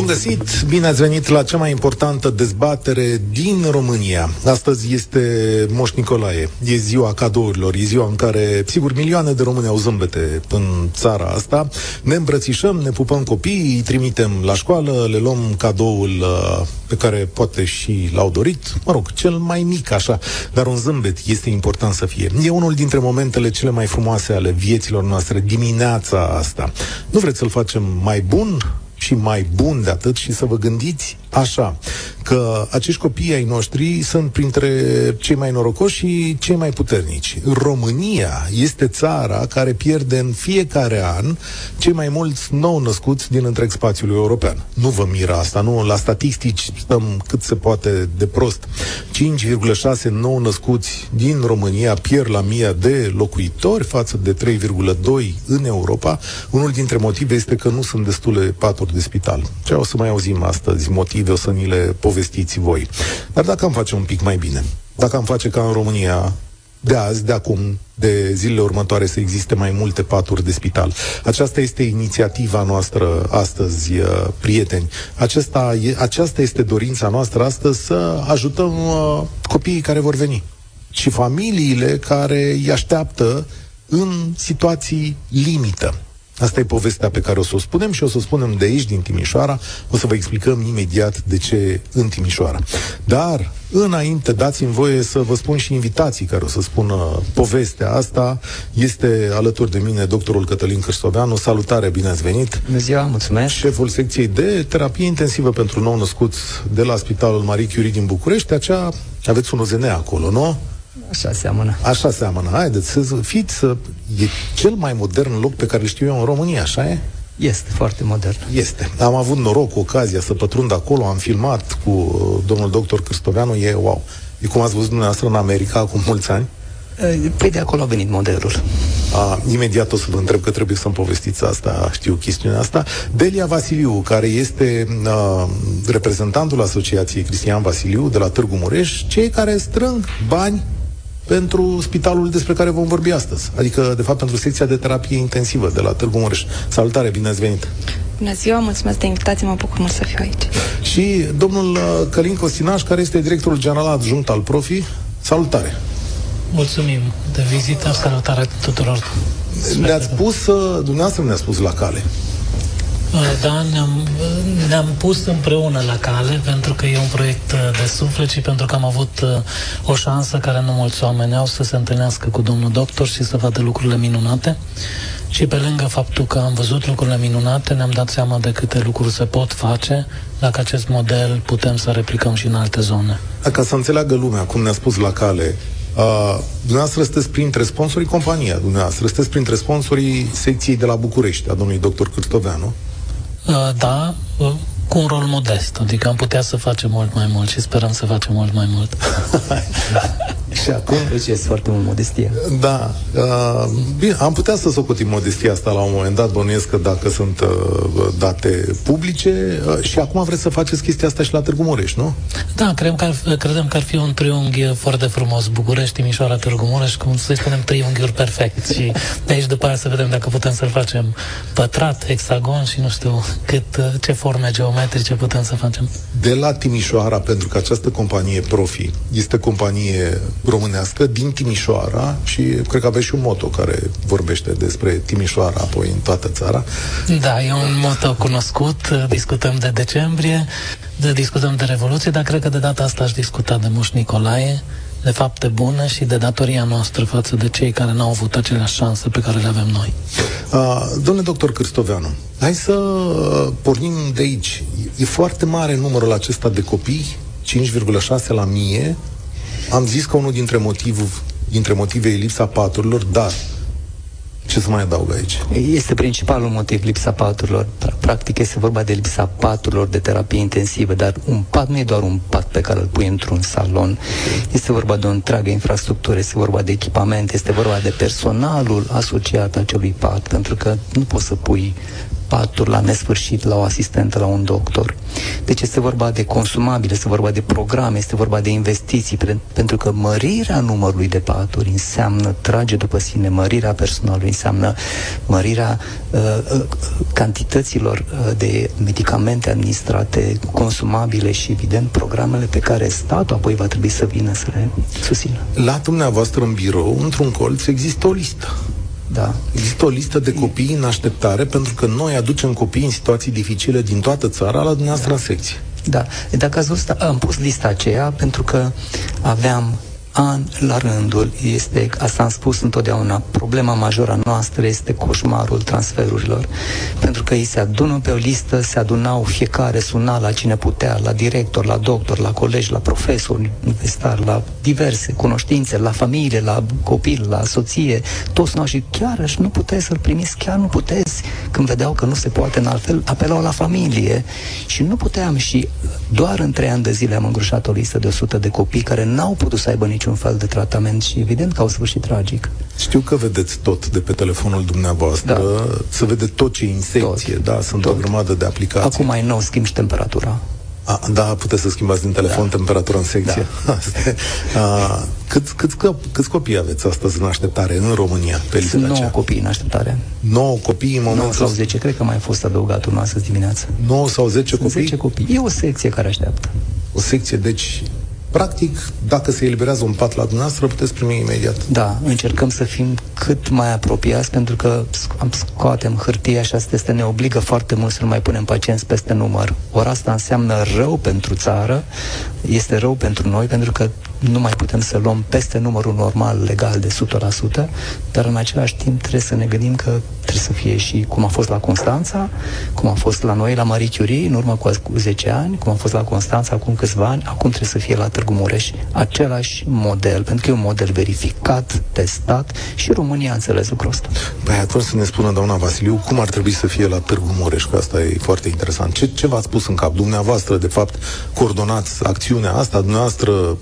Bun găsit! Bine ați venit la cea mai importantă dezbatere din România. Astăzi este Moș Nicolae. E ziua cadourilor, e ziua în care, sigur, milioane de români au zâmbete în țara asta. Ne îmbrățișăm, ne pupăm copiii, îi trimitem la școală, le luăm cadoul uh, pe care poate și l-au dorit, mă rog, cel mai mic așa, dar un zâmbet este important să fie. E unul dintre momentele cele mai frumoase ale vieților noastre, dimineața asta. Nu vreți să-l facem mai bun? Și mai bun de atât și să vă gândiți așa, că acești copii ai noștri sunt printre cei mai norocoși și cei mai puternici. România este țara care pierde în fiecare an cei mai mulți nou născuți din întreg spațiul european. Nu vă miră asta, nu? La statistici stăm cât se poate de prost. 5,6 nou născuți din România pierd la mie de locuitori față de 3,2 în Europa. Unul dintre motive este că nu sunt destule paturi de spital. Ce o să mai auzim astăzi motiv motive o să ni le povestiți voi. Dar dacă am face un pic mai bine, dacă am face ca în România de azi, de acum, de zilele următoare să existe mai multe paturi de spital. Aceasta este inițiativa noastră astăzi, uh, prieteni. Aceasta, aceasta este dorința noastră astăzi să ajutăm uh, copiii care vor veni și familiile care îi așteaptă în situații limită. Asta e povestea pe care o să o spunem și o să o spunem de aici, din Timișoara. O să vă explicăm imediat de ce în Timișoara. Dar, înainte, dați-mi voie să vă spun și invitații care o să spună povestea asta. Este alături de mine doctorul Cătălin Cârstoveanu. Salutare, bine ați venit! Bună ziua, mulțumesc! Șeful secției de terapie intensivă pentru nou născuți de la Spitalul Marie Curie din București. Acea, aveți un OZN acolo, nu? Așa seamănă. Așa seamănă. Haideți să fiți, să... e cel mai modern loc pe care îl știu eu în România, așa e? Este foarte modern. Este. Am avut noroc, ocazia să pătrund acolo, am filmat cu uh, domnul doctor Cristoveanu, e wow. E cum ați văzut dumneavoastră în America acum mulți ani? Păi de acolo a venit modelul. A, imediat o să vă întreb că trebuie să-mi povestiți asta, știu chestiunea asta. Delia Vasiliu, care este uh, reprezentantul Asociației Cristian Vasiliu de la Târgu Mureș, cei care strâng bani pentru spitalul despre care vom vorbi astăzi, adică, de fapt, pentru secția de terapie intensivă de la Târgu Mureș. Salutare, bine ați venit! Bună ziua, mulțumesc de invitație, mă bucur mult să fiu aici. Și domnul uh, Călin Costinaș, care este directorul general adjunct al Profi, salutare! Mulțumim de vizită, salutare tuturor! Ne-ați spus, uh, dumneavoastră ne-a spus la cale. Uh, da, ne-am, ne-am pus împreună la cale pentru că e un proiect uh, de suflet și pentru că am avut uh, o șansă care nu mulți oameni au să se întâlnească cu domnul doctor și să vadă lucrurile minunate. Și pe lângă faptul că am văzut lucrurile minunate, ne-am dat seama de câte lucruri se pot face dacă acest model putem să replicăm și în alte zone. Ca să înțeleagă lumea, cum ne-a spus la cale, Uh, dumneavoastră sunteți printre sponsorii compania, dumneavoastră sunteți printre sponsorii secției de la București, a domnului doctor Cârtoveanu. Uh, da, uh, cu un rol modest, adică am putea să facem mult mai mult și sperăm să facem mult mai mult. și acum? Deci este foarte mult modestie. Da. Uh, bine, am putea să socotim modestia asta la un moment dat, bănuiesc că dacă sunt uh, date publice uh, și acum vreți să faceți chestia asta și la Târgu Mureș, nu? Da, credem că ar, credem că ar fi un triunghi foarte frumos. București, Timișoara, Târgu Mureș, cum să-i spunem triunghiuri perfect. și de aici după aia să vedem dacă putem să-l facem pătrat, hexagon și nu știu cât, uh, ce forme geometrice kilometrice putem să facem? De la Timișoara, pentru că această companie Profi este companie românească din Timișoara și cred că aveți și un moto care vorbește despre Timișoara apoi în toată țara. Da, e un moto cunoscut, discutăm de decembrie, de, discutăm de Revoluție, dar cred că de data asta aș discuta de Moș Nicolae, de fapte bune și de datoria noastră față de cei care n-au avut aceleași șanse pe care le avem noi. Uh, domnule doctor Cristoveanu, hai să pornim de aici. E foarte mare numărul acesta de copii, 5,6 la mie. Am zis că unul dintre, motiv, dintre motive e lipsa paturilor, dar ce să mai adaug aici? Este principalul motiv lipsa paturilor. Practic este vorba de lipsa paturilor de terapie intensivă, dar un pat nu e doar un pat pe care îl pui într-un salon. Este vorba de o întreagă infrastructură, este vorba de echipament, este vorba de personalul asociat acelui pat, pentru că nu poți să pui paturi la nesfârșit la o asistentă, la un doctor. Deci este vorba de consumabile, este vorba de programe, este vorba de investiții, pentru că mărirea numărului de paturi înseamnă, trage după sine, mărirea personalului, înseamnă mărirea uh, uh, cantităților uh, de medicamente administrate, consumabile și, evident, programele pe care statul apoi va trebui să vină să le susțină. La dumneavoastră în birou, într-un colț, există o listă da. Există o listă de copii în așteptare pentru că noi aducem copii în situații dificile din toată țara la dumneavoastră da. în secție. Da. Dacă ați văzut, am pus lista aceea pentru că aveam an la rândul este, asta am spus întotdeauna, problema majoră a noastră este coșmarul transferurilor. Pentru că ei se adună pe o listă, se adunau fiecare, suna la cine putea, la director, la doctor, la colegi, la profesori universitari, la diverse cunoștințe, la familie, la copil, la soție, toți sunau și chiar și nu puteți să-l primiți, chiar nu puteți. Când vedeau că nu se poate în altfel, apelau la familie și nu puteam și doar în trei ani de zile am îngrușat o listă de 100 de copii care n-au putut să aibă niciun fel de tratament și evident că au sfârșit tragic. Știu că vedeți tot de pe telefonul dumneavoastră, da. să vede tot ce e în secție, tot, da, sunt tot. o grămadă de aplicații. Acum mai nou schimb și temperatura. A, da, puteți să schimbați din telefon da. temperatura în secție. Da. A, cât, cât, cât, câți copii aveți astăzi în așteptare în România? Pe Sunt 9 copii în așteptare. 9 copii în momentul 9 sau 10, cred că mai a fost adăugat unul astăzi dimineață. 9 sau 10 Sunt copii? 10 copii. E o secție care așteaptă. O secție, deci Practic, dacă se eliberează un pat la dumneavoastră, puteți primi imediat. Da, încercăm să fim cât mai apropiați, pentru că am scoatem hârtia și asta este, ne obligă foarte mult să nu mai punem pacienți peste număr. Ori asta înseamnă rău pentru țară, este rău pentru noi, pentru că nu mai putem să luăm peste numărul normal legal de 100%, dar în același timp trebuie să ne gândim că trebuie să fie și cum a fost la Constanța, cum a fost la noi la Marie Curie, în urmă cu 10 ani, cum a fost la Constanța acum câțiva ani, acum trebuie să fie la Târgu Mureș același model, pentru că e un model verificat, testat și România a înțeles lucrul ăsta. Păi atunci să ne spună doamna Vasiliu cum ar trebui să fie la Târgu Mureș, că asta e foarte interesant. Ce, ce v-ați spus în cap? Dumneavoastră, de fapt, coordonați acțiunea asta, dumneavoastră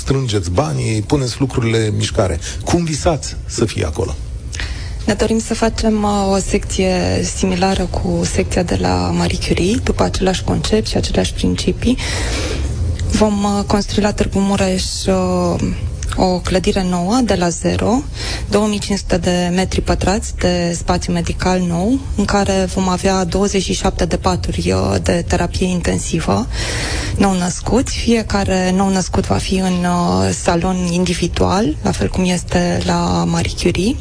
strângeți banii, puneți lucrurile în mișcare. Cum visați să fie acolo? Ne dorim să facem uh, o secție similară cu secția de la Marie Curie, după același concept și aceleași principii. Vom uh, construi la Târgu Mureș uh, o clădire nouă de la zero, 2500 de metri pătrați de spațiu medical nou, în care vom avea 27 de paturi uh, de terapie intensivă nou născuți. Fiecare nou născut va fi în uh, salon individual, la fel cum este la Marie Curie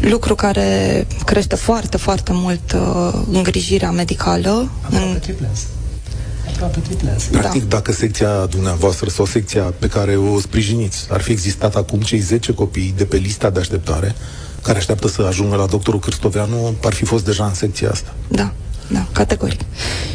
lucru care crește foarte, foarte mult uh, îngrijirea medicală. în Practic, da. dacă secția dumneavoastră sau secția pe care o sprijiniți ar fi existat acum cei 10 copii de pe lista de așteptare, care așteaptă să ajungă la doctorul Cârstoveanu, ar fi fost deja în secția asta. Da, da, categoric.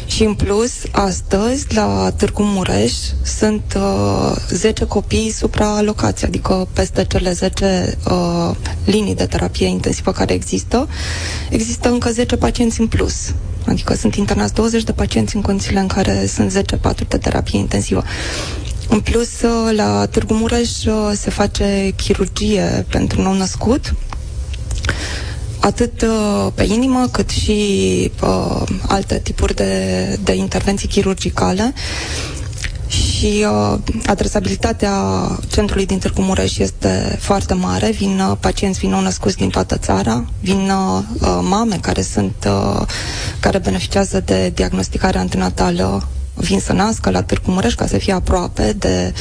Și în plus, astăzi, la Târgu Mureș, sunt uh, 10 copii supraalocați, adică peste cele 10 uh, linii de terapie intensivă care există, există încă 10 pacienți în plus. Adică sunt internați 20 de pacienți în condițiile în care sunt 10 paturi de terapie intensivă. În plus, uh, la Târgu Mureș uh, se face chirurgie pentru nou-născut, atât uh, pe inimă, cât și uh, alte tipuri de, de intervenții chirurgicale și uh, adresabilitatea centrului din Târgu Mureș este foarte mare. Vin uh, pacienți, vin nou născuți din toată țara, vin uh, uh, mame care sunt uh, care beneficiază de diagnosticare antenatală vin să nască la Târgu Mureș ca să fie aproape de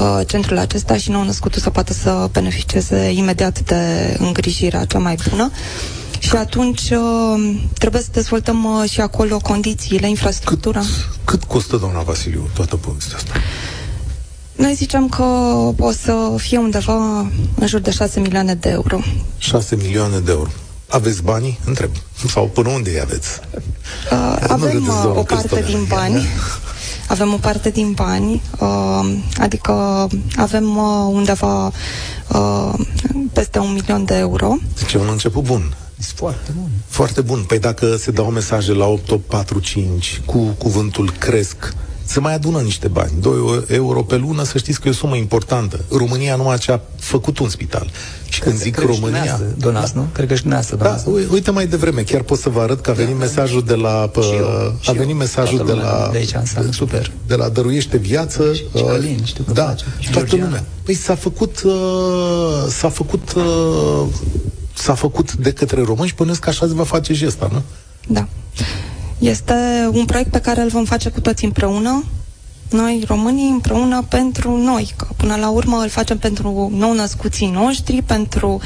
uh, centrul acesta și nou născutul să poată să beneficieze imediat de îngrijirea cea mai bună. Și atunci uh, trebuie să dezvoltăm uh, și acolo condițiile, infrastructura. Cât, cât costă, doamna Vasiliu, toată povestea asta? Noi zicem că o să fie undeva în jur de 6 milioane de euro. 6 milioane de euro. Aveți banii? Întreb. Sau până unde îi aveți? Uh, avem uh, o parte din bani. Avem o parte din bani, uh, adică avem uh, undeva uh, peste un milion de euro. Deci e un început bun. Este foarte bun. Foarte bun. Păi dacă se dau mesaje la 8845 cu cuvântul cresc se mai adună niște bani. 2 euro pe lună, să știți că e o sumă importantă. România numai ce a făcut un spital. Și când zic Cred că și România... dumneavoastră Donați, nu? Cred că și dumneavoastră Da, donați. ui- uite mai devreme, chiar pot să vă arăt că a venit mesajul de la Da, Și eu, și a venit eu. mesajul Toată de lumea la de aici înseamnă super. de la Dăruiește Viață. Și- și Călin, știu că da, face. Și toată Georgiana. lumea. Păi s-a făcut uh, s-a făcut uh, s-a făcut de către români și bănuiesc că așa se va face și ăsta, nu? Da. Este un proiect pe care îl vom face cu toți împreună, noi românii împreună pentru noi, că până la urmă îl facem pentru nou-născuții noștri, pentru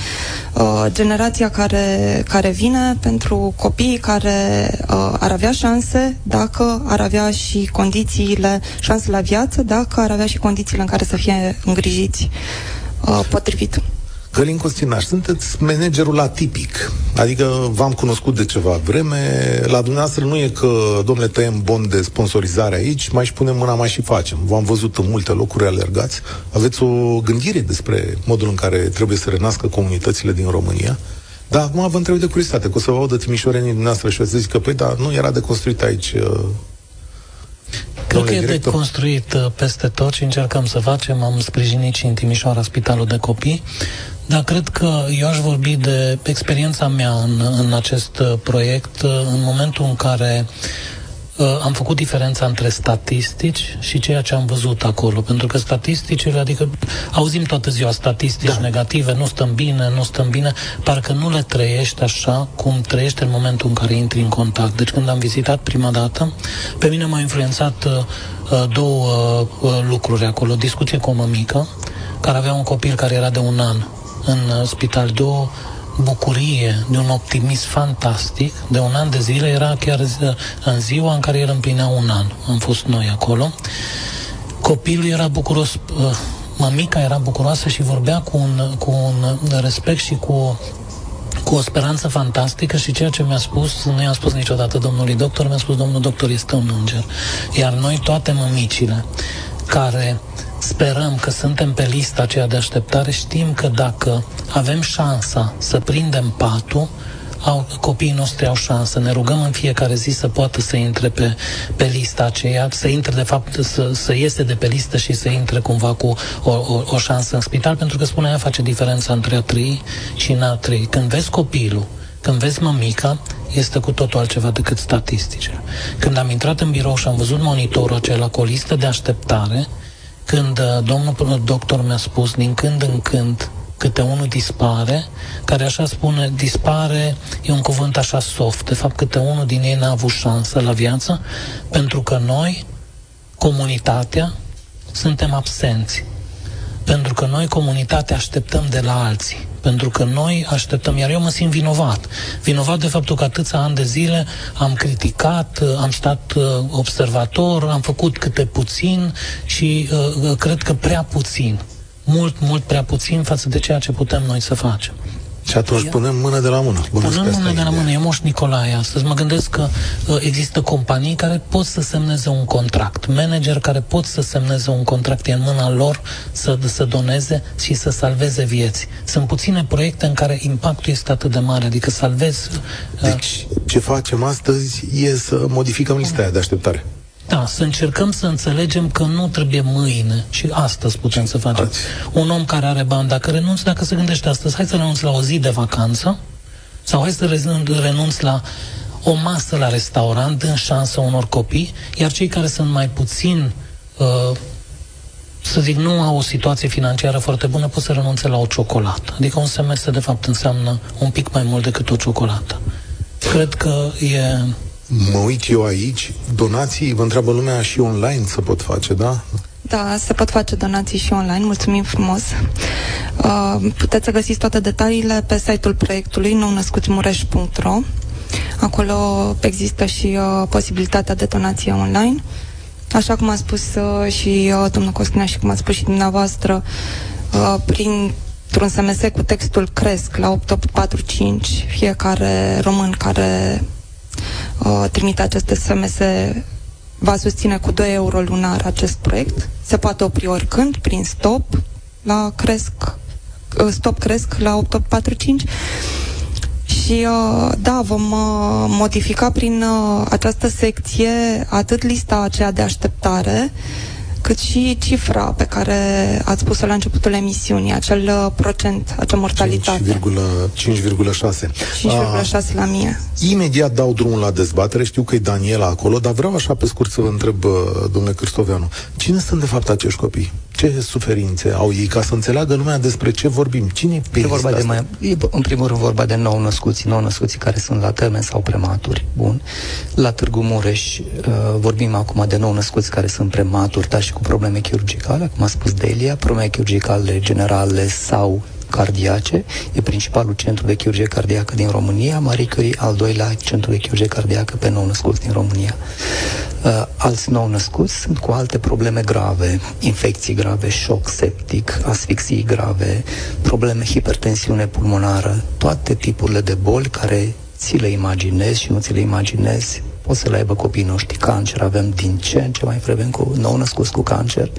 uh, generația care, care vine, pentru copiii care uh, ar avea șanse dacă ar avea și condițiile, șanse la viață, dacă ar avea și condițiile în care să fie îngrijiți uh, potrivit. Călin Costinaș, sunteți managerul atipic. Adică v-am cunoscut de ceva vreme. La dumneavoastră nu e că, domnule, tăiem bon de sponsorizare aici, mai și punem mâna, mai și facem. V-am văzut în multe locuri alergați. Aveți o gândire despre modul în care trebuie să renască comunitățile din România. Dar acum vă întreb de curiozitate, că o să vă audă timișorenii dumneavoastră și o să zic că, păi, da, nu era de construit aici uh, Cred că e de director. construit uh, peste tot și încercăm să facem. Am sprijinit și în Timișoara Spitalul de Copii. Dar cred că eu aș vorbi de experiența mea în, în acest uh, proiect, uh, în momentul în care uh, am făcut diferența între statistici și ceea ce am văzut acolo. Pentru că statisticile, adică auzim toată ziua statistici da. negative, nu stăm bine, nu stăm bine, parcă nu le trăiești așa cum trăiești în momentul în care intri în contact. Deci când am vizitat prima dată, pe mine m-a influențat uh, uh, două uh, lucruri acolo. Discuție cu o mămică, care avea un copil care era de un an în uh, spital, două bucurie, de un optimism fantastic. De un an de zile era chiar zi- în ziua în care el împlinea un an. Am fost noi acolo. Copilul era bucuros, uh, mămica era bucuroasă și vorbea cu un, cu un respect și cu cu o speranță fantastică și ceea ce mi-a spus, nu i-am spus niciodată domnului doctor, mi-a spus domnul doctor este un înger. Iar noi toate mămicile care sperăm că suntem pe lista aceea de așteptare, știm că dacă avem șansa să prindem patul, au, copiii noștri au șansă. Ne rugăm în fiecare zi să poată să intre pe, pe lista aceea, să intre de fapt, să, să iese de pe listă și să intre cumva cu o, o, o șansă în spital, pentru că spune aia face diferența între a trăi și n a trăi. Când vezi copilul, când vezi mămica, este cu totul altceva decât statistice. Când am intrat în birou și am văzut monitorul acela cu o listă de așteptare, când uh, domnul doctor mi-a spus din când în când câte unul dispare, care așa spune, dispare, e un cuvânt așa soft, de fapt câte unul din ei n-a avut șansă la viață, pentru că noi, comunitatea, suntem absenți. Pentru că noi, comunitatea, așteptăm de la alții. Pentru că noi așteptăm, iar eu mă simt vinovat. Vinovat de faptul că atâția ani de zile am criticat, am stat uh, observator, am făcut câte puțin și uh, cred că prea puțin. Mult, mult prea puțin față de ceea ce putem noi să facem. Și atunci punem mână de la mână. Bănuiesc că Punem asta mână e de la ideea. mână, e Moș Nicolae astăzi. Mă gândesc că uh, există companii care pot să semneze un contract, manageri care pot să semneze un contract, e în mâna lor să, să doneze și să salveze vieți. Sunt puține proiecte în care impactul este atât de mare, adică salvezi... uh, Deci, ce facem astăzi e să modificăm lista aia de așteptare. Da, să încercăm să înțelegem că nu trebuie mâine și astăzi putem să facem. Azi. Un om care are bani, dacă renunți, dacă se gândește astăzi, hai să renunț la o zi de vacanță sau hai să re- renunț la o masă la restaurant, dând șansă unor copii, iar cei care sunt mai puțin uh, să zic, nu au o situație financiară foarte bună, pot să renunțe la o ciocolată. Adică un semestru, de fapt, înseamnă un pic mai mult decât o ciocolată. Cred că e Mă uit eu aici, donații, vă întreabă lumea și online să pot face, da? Da, se pot face donații și online, mulțumim frumos. Uh, puteți să găsiți toate detaliile pe site-ul proiectului nounăscuțimureș.ro Acolo există și uh, posibilitatea de donație online. Așa cum a spus uh, și uh, domnul Costina și cum a spus și dumneavoastră, uh, prin un SMS cu textul cresc la 8845, fiecare român care uh, trimite aceste SMS va susține cu 2 euro lunar acest proiect. Se poate opri oricând, prin stop, la cresc, uh, stop cresc la 8845 Și uh, da, vom uh, modifica prin uh, această secție atât lista aceea de așteptare, cât și cifra pe care ați spus-o la începutul emisiunii, acel uh, procent, acea mortalitate. 5,6. 5,6 la mie. Imediat dau drumul la dezbatere, știu că e Daniela acolo, dar vreau așa pe scurt să vă întreb, uh, domnule Cristoveanu, cine sunt de fapt acești copii? Ce suferințe au ei, ca să înțeleagă lumea despre ce vorbim? Cine e e vorba de mai, e, în primul rând vorba de nou născuți, nou născuți care sunt la termen sau prematuri. Bun. La Târgu Mureș uh, vorbim acum de nou născuți care sunt prematuri, dar și cu probleme chirurgicale, cum a spus Delia, probleme chirurgicale generale sau cardiace. E principalul centru de chirurgie cardiacă din România, Marie Curie, al doilea centru de chirurgie cardiacă pe nou născuți din România. Uh, alți nou născuți sunt cu alte probleme grave, infecții grave, șoc septic, asfixii grave, probleme hipertensiune pulmonară, toate tipurile de boli care ți le imaginezi și nu ți le imaginezi o să le aibă copiii noștri cancer. Avem din ce în ce mai frecvent cu nou născuți cu cancer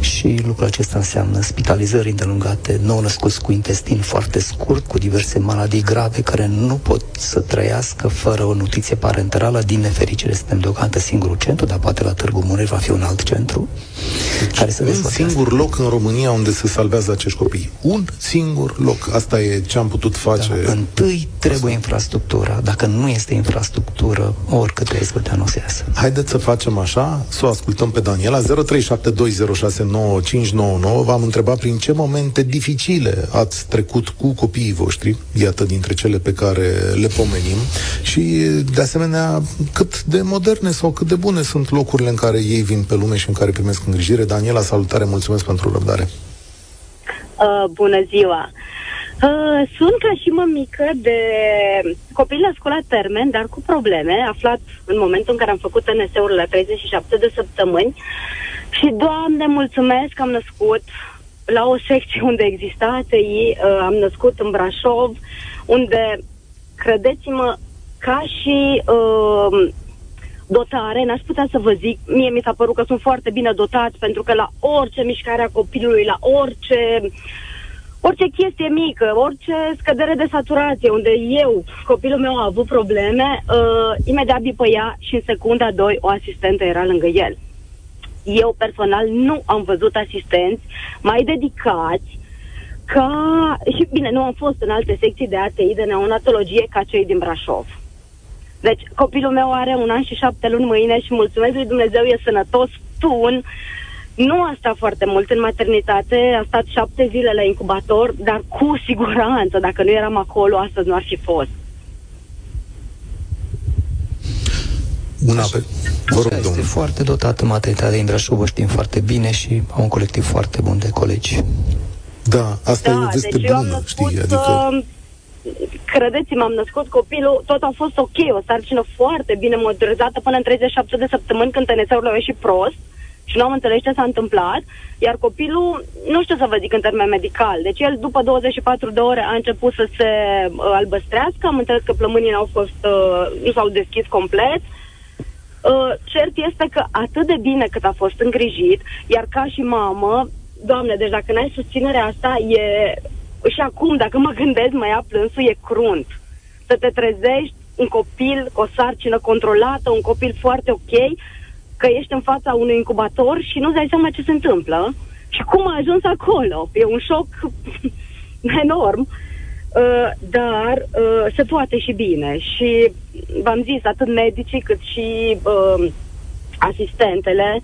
și lucrul acesta înseamnă spitalizări îndelungate, nou născuți cu intestin foarte scurt, cu diverse maladii grave care nu pot să trăiască fără o nutriție parenterală. Din nefericire suntem deocamdată singurul centru, dar poate la Târgu Mureș va fi un alt centru. Deci, care se un singur asta. loc în România unde se salvează acești copii. Un singur loc. Asta e ce am putut face. Da, întâi trebuie asta. infrastructura. Dacă nu este infrastructură, ori că 13 ani o să iasă. Haideți să facem așa, să o ascultăm pe Daniela. 0372069599. V-am întrebat prin ce momente dificile ați trecut cu copiii voștri, iată dintre cele pe care le pomenim, și de asemenea cât de moderne sau cât de bune sunt locurile în care ei vin pe lume și în care primesc îngrijire. Daniela, salutare, mulțumesc pentru răbdare. Uh, bună ziua! Uh, sunt ca și mămică de copil născut la termen, dar cu probleme, aflat în momentul în care am făcut NS-ul la 37 de săptămâni. Și, Doamne, mulțumesc că am născut la o secție unde exista ATI, uh, am născut în Brașov, unde, credeți-mă, ca și uh, dotare, n-aș putea să vă zic, mie mi s-a părut că sunt foarte bine dotați, pentru că la orice mișcare a copilului, la orice uh, orice chestie mică, orice scădere de saturație, unde eu, copilul meu a avut probleme, uh, imediat ea și în secunda 2 o asistentă era lângă el. Eu personal nu am văzut asistenți mai dedicați ca... Și bine, nu am fost în alte secții de ATI, de neonatologie, ca cei din Brașov. Deci, copilul meu are un an și șapte luni mâine și mulțumesc lui Dumnezeu, e sănătos, tun, nu a stat foarte mult în maternitate, a stat șapte zile la incubator, dar cu siguranță, dacă nu eram acolo, astăzi nu ar fi fost. Una pe... Vă rog, este foarte dotată maternitatea din Brașov, o știm foarte bine și au un colectiv foarte bun de colegi. Da, asta da, e o veste deci bună, născut, știi, adică... Uh, credeți-mă, am născut copilul, tot a fost ok, o sarcină foarte bine motorizată până în 37 de săptămâni când TNS-ul a ieșit prost. Uh, și nu am înțeles ce s-a întâmplat, iar copilul, nu știu să vă zic în termen medical, deci el după 24 de ore a început să se uh, albăstrească, am înțeles că plămânii au fost, uh, nu s-au deschis complet, uh, cert este că atât de bine cât a fost îngrijit, iar ca și mamă, doamne, deci dacă n-ai susținerea asta, e... Și acum, dacă mă gândesc, mai ia plânsul, e crunt. Să te trezești un copil cu o sarcină controlată, un copil foarte ok, că ești în fața unui incubator și nu-ți dai seama ce se întâmplă și cum a ajuns acolo. E un șoc enorm, uh, dar uh, se poate și bine. Și v-am zis, atât medicii cât și uh, asistentele,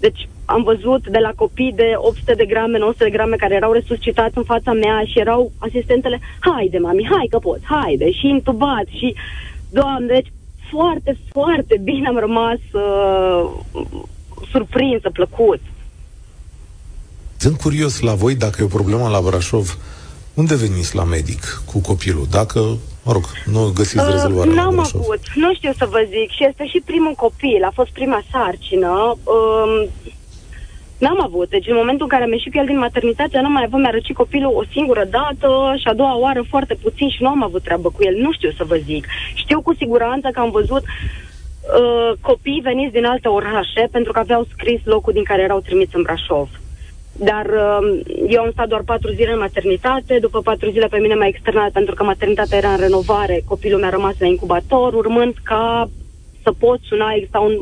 deci am văzut de la copii de 800 de grame, 900 de grame care erau resuscitați în fața mea și erau asistentele, haide mami, hai că poți, haide, și intubat și, doamne, deci foarte, foarte bine am rămas uh, surprinsă, plăcut. Sunt curios la voi dacă e o problemă la Brașov. Unde veniți la medic cu copilul? Dacă, mă rog, nu găsiți uh, rezolvarea N-am avut, nu știu să vă zic. Și este și primul copil, a fost prima sarcină. Uh, N-am avut. Deci în momentul în care am ieșit cu el din maternitate, nu mai avut, mi-a răcit copilul o singură dată și a doua oară foarte puțin și nu am avut treabă cu el. Nu știu să vă zic. Știu cu siguranță că am văzut uh, copii veniți din alte orașe pentru că aveau scris locul din care erau trimiți în Brașov. dar uh, eu am stat doar patru zile în maternitate, după patru zile pe mine m-a externat pentru că maternitatea era în renovare, copilul mi-a rămas la incubator, urmând ca să pot suna, exista un,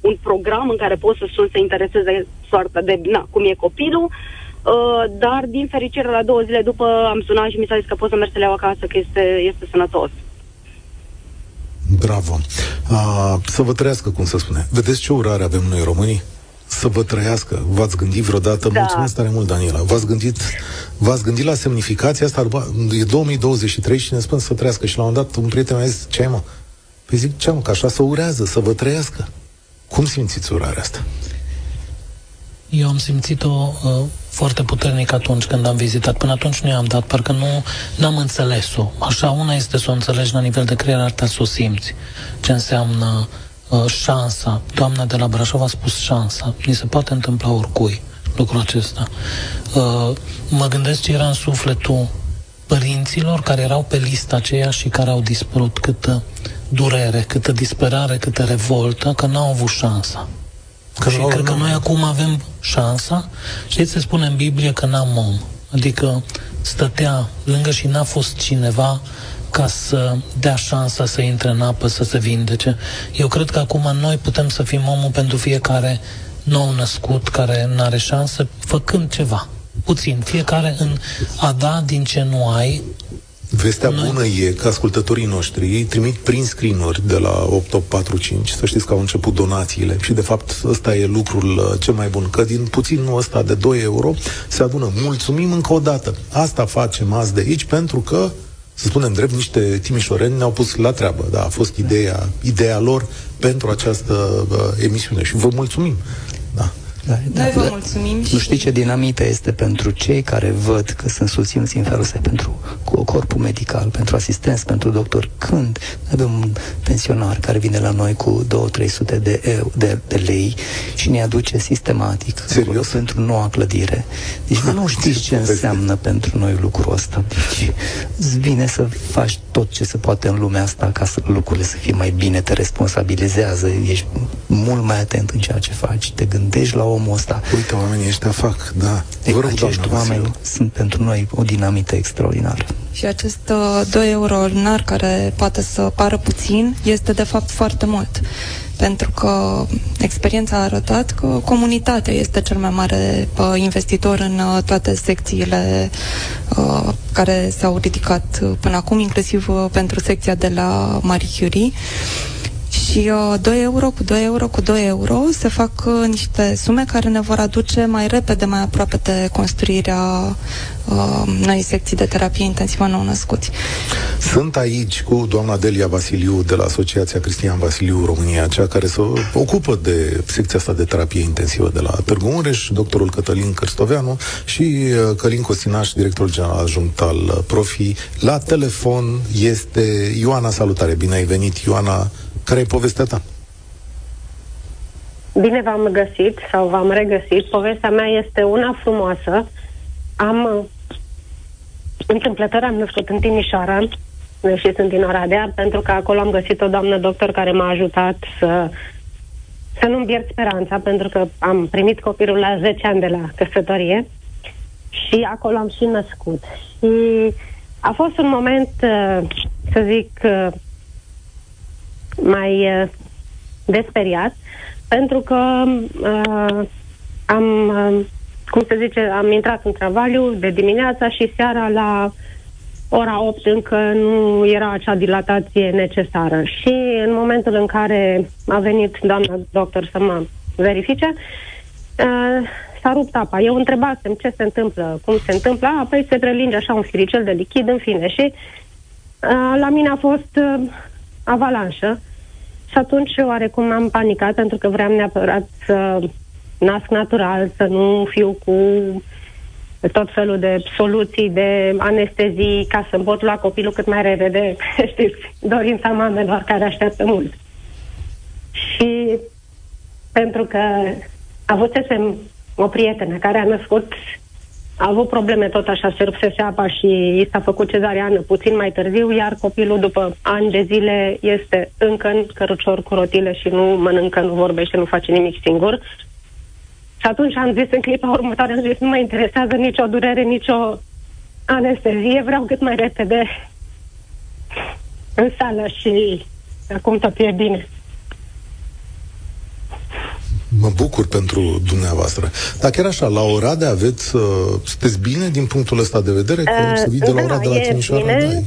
un program în care pot să sun să intereseze soarta de, na, cum e copilul, uh, dar din fericire la două zile după am sunat și mi s-a zis că pot să merg să le iau acasă, că este, este sănătos. Bravo. Uh, să vă trăiască, cum să spune. Vedeți ce urare avem noi românii? să vă trăiască. V-ați gândit vreodată? Da. Mulțumesc tare mult, Daniela. V-ați gândit, v-ați gândit la semnificația asta? E 2023 și ne spun să trăiască. Și la un dat un prieten mi-a zis, ce ai, mă? Păi zic, ce am, că așa să urează, să vă trăiască. Cum simțiți urarea asta? Eu am simțit-o uh, foarte puternic atunci când am vizitat. Până atunci nu i-am dat, parcă nu am înțeles-o. Așa, una este să o înțelegi la nivel de creier, alta să o simți. Ce înseamnă uh, șansa. Doamna de la Brașov a spus șansa. Ni se poate întâmpla oricui lucrul acesta. Uh, mă gândesc ce era în sufletul părinților care erau pe lista aceea și care au dispărut câtă durere, câtă disperare, câtă revoltă, că n-au avut șansa. Că și cred că noi acum avem șansa. Știți, se spune în Biblie că n-am om. Adică stătea lângă și n-a fost cineva ca să dea șansa să intre în apă, să se vindece. Eu cred că acum noi putem să fim omul pentru fiecare nou născut care nu are șansă, făcând ceva. Puțin. Fiecare în a da din ce nu ai, Vestea Noi... bună e că ascultătorii noștri ei trimit prin screen de la 8845, să știți că au început donațiile și de fapt ăsta e lucrul uh, cel mai bun, că din puținul ăsta de 2 euro se adună. Mulțumim încă o dată. Asta facem azi de aici pentru că să spunem drept, niște timișoreni ne-au pus la treabă. Da, a fost ideea, ideea lor pentru această uh, emisiune și vă mulțumim. Da. Da, da, Noi vă da. mulțumim. Nu știi ce dinamită este pentru cei care văd că sunt susținuți în felul ăsta pentru corpul medical, pentru asistenți, pentru doctor. Când avem un pensionar care vine la noi cu 2-300 de, de, de lei și ne aduce sistematic Serios? pentru noua clădire. Deci nu știi ce înseamnă pentru noi lucrul ăsta. Deci îți vine să faci tot ce se poate în lumea asta ca să lucrurile să fie mai bine, te responsabilizează, ești mult mai atent în ceea ce faci, te gândești la omul ăsta. Uite, oamenii ăștia fac, da. Vă rog, Acești oameni Vasilu. sunt pentru noi o dinamită extraordinară. Și acest uh, 2 euro lunar, care poate să pară puțin, este de fapt foarte mult. Pentru că experiența a arătat că comunitatea este cel mai mare uh, investitor în uh, toate secțiile uh, care s-au ridicat până acum, inclusiv uh, pentru secția de la Marie Curie. Și uh, 2 euro cu 2 euro cu 2 euro se fac uh, niște sume care ne vor aduce mai repede, mai aproape de construirea uh, noi secții de terapie intensivă nou-născuți. Sunt aici cu doamna Delia Vasiliu de la Asociația Cristian Vasiliu România, cea care se ocupă de secția asta de terapie intensivă de la Târgu Mureș, doctorul Cătălin Cârstoveanu și uh, Călin Costinaș, directorul general adjunct al uh, Profi. La telefon este Ioana, salutare, bine ai venit, Ioana care e povestea ta? Bine v-am găsit sau v-am regăsit. Povestea mea este una frumoasă. Am întâmplător am născut în Timișoara, și sunt din Oradea, pentru că acolo am găsit o doamnă doctor care m-a ajutat să să nu-mi pierd speranța, pentru că am primit copilul la 10 ani de la căsătorie și acolo am și născut. Și a fost un moment, să zic, mai uh, desperiat, pentru că uh, am, uh, cum se zice, am intrat în travaliu de dimineața și seara la ora 8 încă nu era acea dilatație necesară. Și în momentul în care a venit doamna doctor să mă verifice, uh, s-a rupt apa. Eu întrebasem ce se întâmplă, cum se întâmplă, apoi se prelinge așa un firicel de lichid, în fine. Și uh, la mine a fost uh, avalanșă și atunci oarecum am panicat pentru că vreau neapărat să nasc natural, să nu fiu cu tot felul de soluții de anestezii ca să-mi pot lua copilul cât mai repede, știți, dorința mamelor care așteaptă mult. Și pentru că avusesem o prietenă care a născut a avut probleme tot așa, se rupsese apa și i s-a făcut cezariană puțin mai târziu, iar copilul după ani de zile este încă în cărucior cu rotile și nu mănâncă, nu vorbește, nu face nimic singur. Și atunci am zis în clipa următoare, am zis, nu mă interesează nicio durere, nicio anestezie, vreau cât mai repede în sală și acum tot e bine. Mă bucur pentru dumneavoastră. Dar chiar așa, la Oradea aveți, uh, sunteți bine din punctul ăsta de vedere? Că uh, să vii de la da, Oradea la Timișoara? Bine,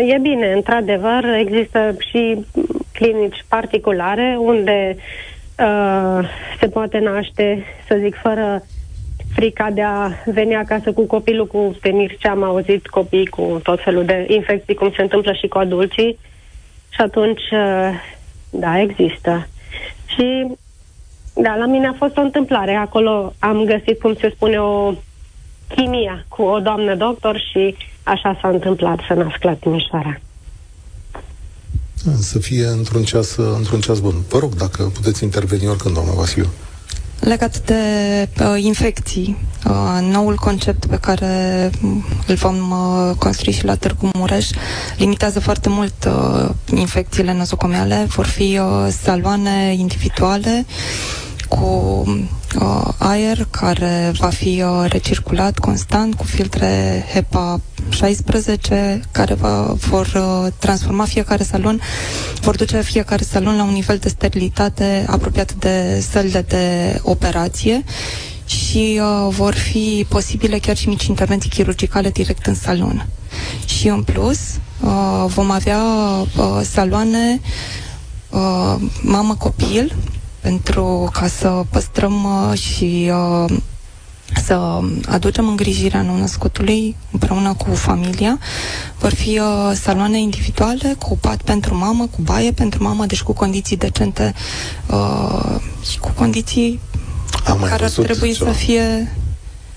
uh, e bine, într-adevăr, există și clinici particulare unde uh, se poate naște, să zic, fără frica de a veni acasă cu copilul cu temiri ce am auzit copii cu tot felul de infecții, cum se întâmplă și cu adulții. Și atunci, uh, da, există. Și da, la mine a fost o întâmplare. Acolo am găsit, cum se spune, o chimia cu o doamnă doctor și așa s-a întâmplat să nasc la Timișoara. Să fie într-un ceas, într-un ceas bun. Vă rog, dacă puteți interveni oricând, doamna Vasiliu. Legat de uh, infecții, uh, noul concept pe care îl vom uh, construi și la Târgu Mureș limitează foarte mult uh, infecțiile nozocomiale. Vor fi uh, saloane individuale cu uh, aer care va fi uh, recirculat constant cu filtre HEPA 16 care va, vor uh, transforma fiecare salon, vor duce fiecare salon la un nivel de sterilitate apropiat de sălile de operație și uh, vor fi posibile chiar și mici intervenții chirurgicale direct în salon. Și în plus uh, vom avea uh, saloane uh, mamă-copil pentru ca să păstrăm uh, și uh, să aducem îngrijirea nou-născutului împreună cu familia. Vor fi uh, saloane individuale cu pat pentru mamă, cu baie pentru mamă, deci cu condiții decente uh, și cu condiții Am care ar trebui ceva. să fie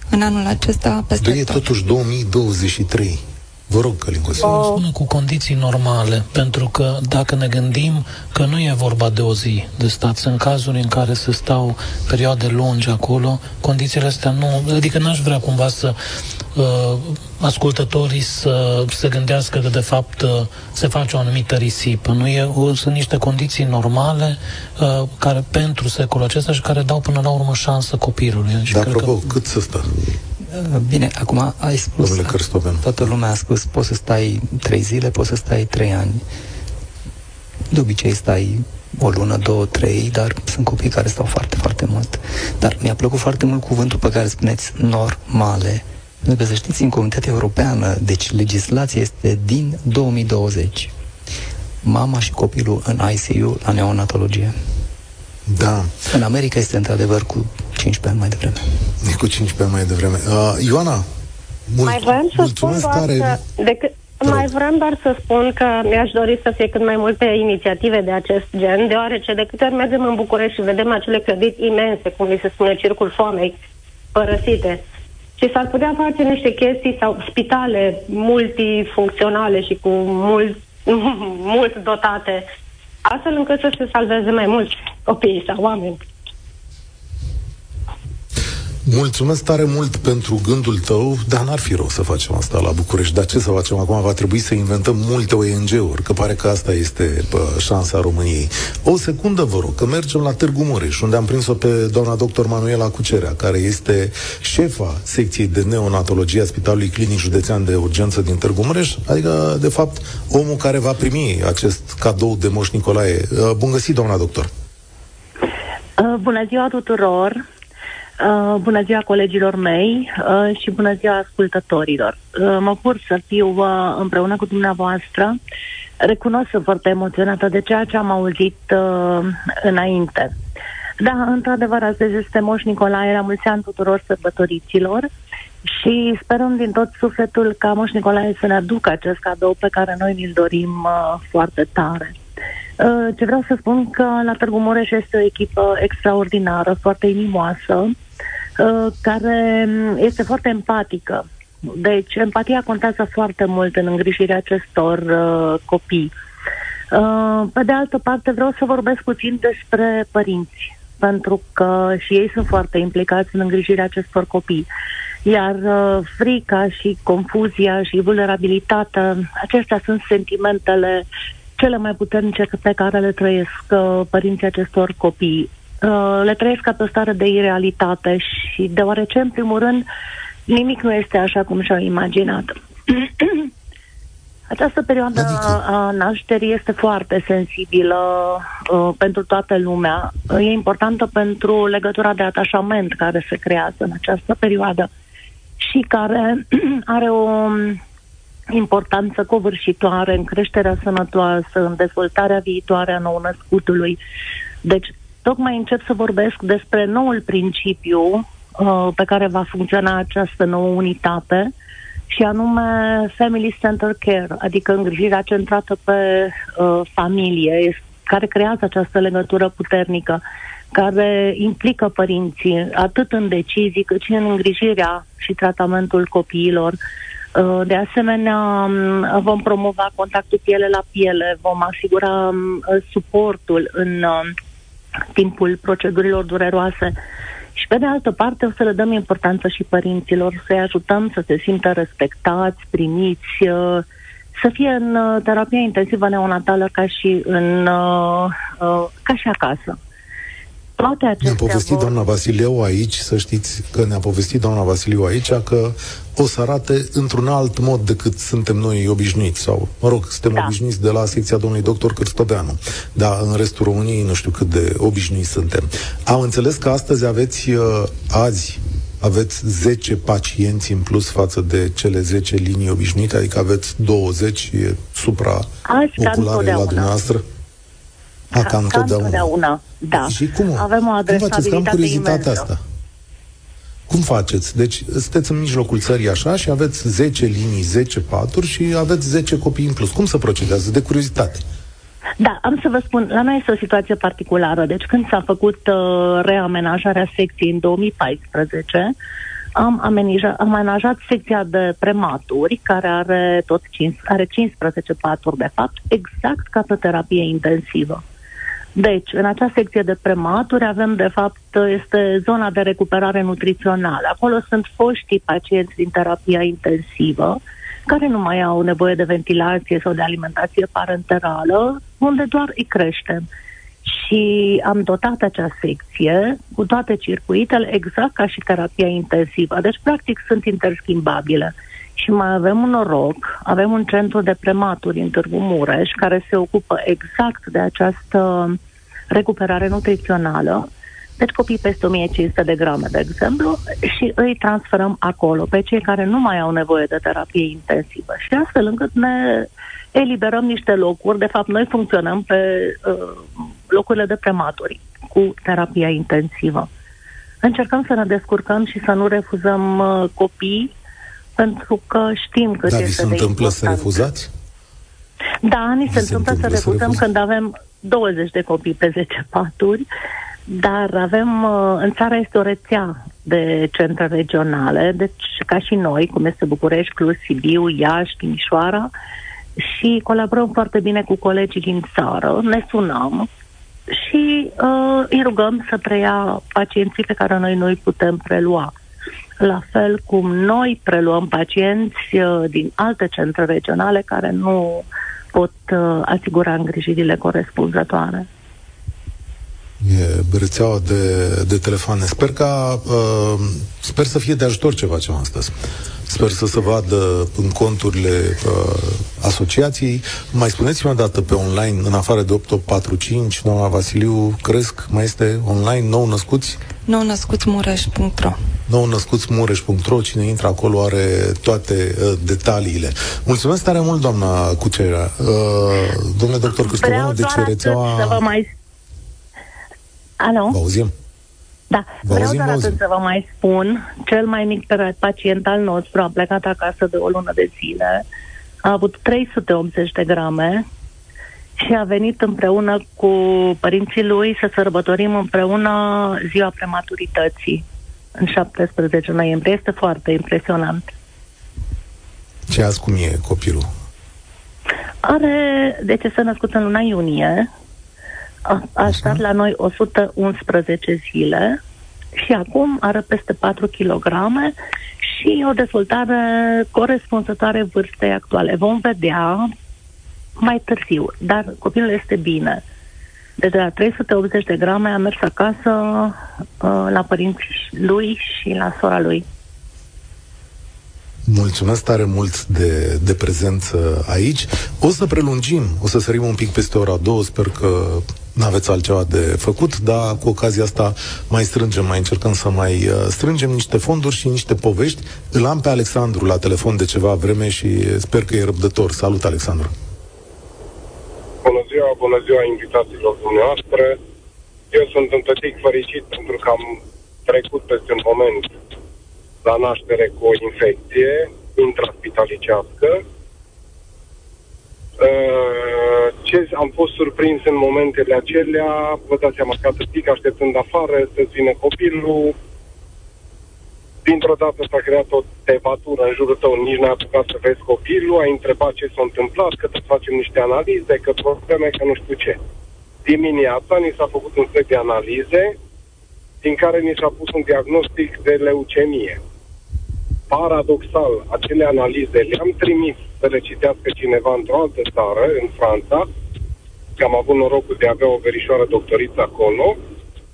în anul acesta peste tot. E totuși 2023. Vă rog, Călin Să spune cu condiții normale, pentru că dacă ne gândim că nu e vorba de o zi de stat, sunt cazuri în care se stau perioade lungi acolo, condițiile astea nu... Adică n-aș vrea cumva să uh, ascultătorii să se gândească că de fapt uh, se face o anumită risipă. Nu e, uh, sunt niște condiții normale uh, care pentru secolul acesta și care dau până la urmă șansă copilului. Și Dar apropo, că... cât să stă? Uh, bine, acum ai spus... Domnule Cărstoven. Toată lumea a spus, poți să stai trei zile, poți să stai trei ani. De obicei stai o lună, două, trei, dar sunt copii care stau foarte, foarte mult. Dar mi-a plăcut foarte mult cuvântul pe care spuneți normale. Pentru că să știți, în Comunitatea Europeană, deci legislația este din 2020. Mama și copilul în ICU la neonatologie. Da. În America este într-adevăr cu 15 ani mai devreme. E cu 15 ani mai devreme. Uh, Ioana, mult, mai vreau să spun doar tare. Că, decât, mai vreau doar să spun că mi-aș dori să fie cât mai multe inițiative de acest gen, deoarece de câte ori mergem în București și vedem acele clădiri imense, cum li se spune, circul foamei, părăsite, și s-ar putea face niște chestii sau spitale multifuncționale și cu mult, mult dotate, astfel încât să se salveze mai mulți copii sau oameni. Mulțumesc tare mult pentru gândul tău, dar n-ar fi rău să facem asta la București. Dar ce să facem acum? Va trebui să inventăm multe ONG-uri, că pare că asta este pă, șansa României. O secundă, vă rog, că mergem la Târgu Mureș, unde am prins-o pe doamna doctor Manuela Cucerea, care este șefa secției de neonatologie a Spitalului Clinic Județean de Urgență din Târgu Mureș, adică, de fapt, omul care va primi acest cadou de Moș Nicolae. Bun găsit, doamna doctor! Bună ziua tuturor! Uh, bună ziua colegilor mei uh, și bună ziua ascultătorilor. Uh, mă bucur să fiu uh, împreună cu dumneavoastră. Recunosc foarte emoționată de ceea ce am auzit uh, înainte. Da, într-adevăr, astăzi este Moș Nicolae, la mulți ani tuturor sărbătoriților și sperăm din tot sufletul ca Moș Nicolae să ne aducă acest cadou pe care noi ni-l dorim uh, foarte tare. Uh, ce vreau să spun că la Târgu Mureș este o echipă extraordinară, foarte inimoasă, uh, care este foarte empatică. Deci, empatia contează foarte mult în îngrijirea acestor uh, copii. Pe de altă parte, vreau să vorbesc puțin despre părinți, pentru că și ei sunt foarte implicați în îngrijirea acestor copii. Iar frica și confuzia și vulnerabilitatea, acestea sunt sentimentele cele mai puternice pe care le trăiesc uh, părinții acestor copii. uh, le trăiesc ca pe o stare de irealitate și deoarece, în primul rând, nimic nu este așa cum și-au imaginat. Această perioadă adică? a nașterii este foarte sensibilă uh, pentru toată lumea. Uh, e importantă pentru legătura de atașament care se creează în această perioadă și care are o importanță covârșitoare în creșterea sănătoasă, în dezvoltarea viitoare a nou-născutului. Deci, tocmai încep să vorbesc despre noul principiu uh, pe care va funcționa această nouă unitate, și anume Family Center Care, adică îngrijirea centrată pe uh, familie, care creează această legătură puternică, care implică părinții atât în decizii cât și în îngrijirea și tratamentul copiilor. Uh, de asemenea, um, vom promova contactul piele la piele, vom asigura um, suportul în uh, timpul procedurilor dureroase. Și pe de altă parte o să le dăm importanță și părinților, să-i ajutăm să se simtă respectați, primiți, uh, să fie în uh, terapia intensivă neonatală ca și, în, uh, ca și acasă toate acestea Ne-a povestit vor... doamna Vasileu aici, să știți că ne-a povestit doamna Vasileu aici că o să arate într-un alt mod decât suntem noi obișnuiți, sau, mă rog, suntem da. obișnuiți de la secția domnului doctor Cârstodeanu, dar în restul României nu știu cât de obișnuiți suntem. Am înțeles că astăzi aveți, uh, azi, aveți 10 pacienți în plus față de cele 10 linii obișnuite, adică aveți 20 supra-oculare la dumneavoastră? A, ca, ca întotdeauna. Da. Și cum? Avem o adresabilitate cum faceți? curiozitatea asta. Cum faceți? Deci sunteți în mijlocul țării așa și aveți 10 linii, 10 paturi și aveți 10 copii în plus. Cum să procedează? De curiozitate. Da, am să vă spun, la noi este o situație particulară. Deci când s-a făcut uh, reamenajarea secției în 2014, am amenajat, am amenajat secția de prematuri, care are tot 5, are 15 paturi de fapt, exact ca pe terapie intensivă. Deci, în acea secție de prematuri avem, de fapt, este zona de recuperare nutrițională. Acolo sunt foștii pacienți din terapia intensivă, care nu mai au nevoie de ventilație sau de alimentație parenterală, unde doar îi creștem. Și am dotat acea secție cu toate circuitele, exact ca și terapia intensivă. Deci, practic, sunt interschimbabile. Și mai avem un noroc, avem un centru de prematuri în Târgu Mureș, care se ocupă exact de această recuperare nutrițională, deci copii peste 1500 de grame, de exemplu, și îi transferăm acolo, pe cei care nu mai au nevoie de terapie intensivă. Și astfel încât ne eliberăm niște locuri, de fapt noi funcționăm pe uh, locurile de prematuri cu terapia intensivă. Încercăm să ne descurcăm și să nu refuzăm uh, copii pentru că știm că Dar este se întâmplă să refuzați? Da, ni se, se întâmplă, întâmplă să refuzăm să când avem 20 de copii pe 10 paturi, dar avem, uh, în țară este o rețea de centre regionale, deci ca și noi, cum este București, Cluj, Sibiu, Iași, Timișoara, și colaborăm foarte bine cu colegii din țară, ne sunăm și uh, îi rugăm să preia pacienții pe care noi nu îi putem prelua la fel cum noi preluăm pacienți uh, din alte centre regionale care nu pot uh, asigura îngrijirile corespunzătoare. E rețeaua de, de telefoane. Sper ca uh, sper să fie de ajutor ce facem astăzi. Sper să se vadă în conturile uh, asociației. Mai spuneți-mi o dată pe online, în afară de 8845, doamna Vasiliu, cresc, mai este online, nou născuți? nou născuțmureș.ro nou născuțmureș.ro Cine intră acolo are toate uh, detaliile. Mulțumesc tare mult, doamna Cucera. Uh, domnule doctor Cârstăvanu, de ce rețeaua... Să vă mai... Alo? Vă auzim. Da, vă vreau doar atât să vă mai spun, cel mai mic pacient al nostru a plecat acasă de o lună de zile, a avut 380 de grame și a venit împreună cu părinții lui să sărbătorim împreună ziua prematurității în 17 noiembrie. Este foarte impresionant. Ce azi cum e copilul? Are, deci s-a născut în luna iunie, a, a stat la noi 111 zile și acum are peste 4 kg și o dezvoltare corespunzătoare vârstei actuale. Vom vedea mai târziu, dar copilul este bine. de la 380 de grame a mers acasă uh, la părinții lui și la sora lui. Mulțumesc tare mult de, de prezență aici. O să prelungim, o să sărim un pic peste ora două, sper că nu aveți altceva de făcut, dar cu ocazia asta mai strângem, mai încercăm să mai uh, strângem niște fonduri și niște povești. Îl am pe Alexandru la telefon de ceva vreme și sper că e răbdător. Salut, Alexandru! Bună ziua, bună ziua invitațiilor dumneavoastră. Eu sunt întâlnit fericit pentru că am trecut peste un moment la naștere cu o infecție intraspitalicească. Uh, ce am fost surprins în momentele acelea, vă dați seama că atât pic așteptând afară să-ți vină copilul, dintr-o dată s-a creat o tevatură în jurul tău, nici n-ai apucat să vezi copilul, ai întrebat ce s-a întâmplat, că să facem niște analize, că probleme, că nu știu ce. Dimineața ni s-a făcut un set de analize din care ni s-a pus un diagnostic de leucemie. Paradoxal, acele analize le-am trimis să le citească cineva într-o altă țară, în Franța, că am avut norocul de a avea o verișoară doctoriță acolo,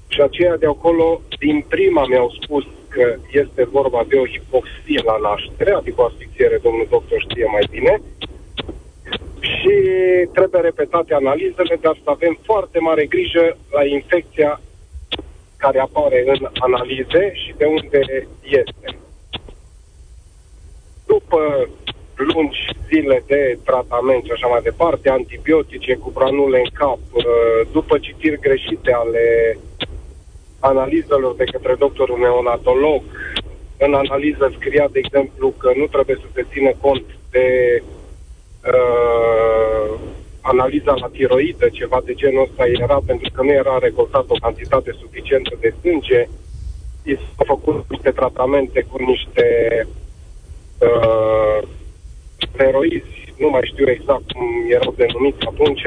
și aceia de acolo, din prima mi-au spus că este vorba de o hipoxie la naștere, adică o asfixiere, domnul doctor știe mai bine, și trebuie repetate analizele, dar să avem foarte mare grijă la infecția care apare în analize și de unde este. După lungi zile de tratament și așa mai departe, antibiotice cu granule în cap, uh, după citiri greșite ale analizelor de către doctorul neonatolog, în analiză scria, de exemplu, că nu trebuie să se țină cont de uh, analiza la tiroidă, ceva de genul ăsta era, pentru că nu era recoltat o cantitate suficientă de sânge. I s-au făcut niște tratamente cu niște uh, steroizi, nu mai știu exact cum erau denumiți atunci,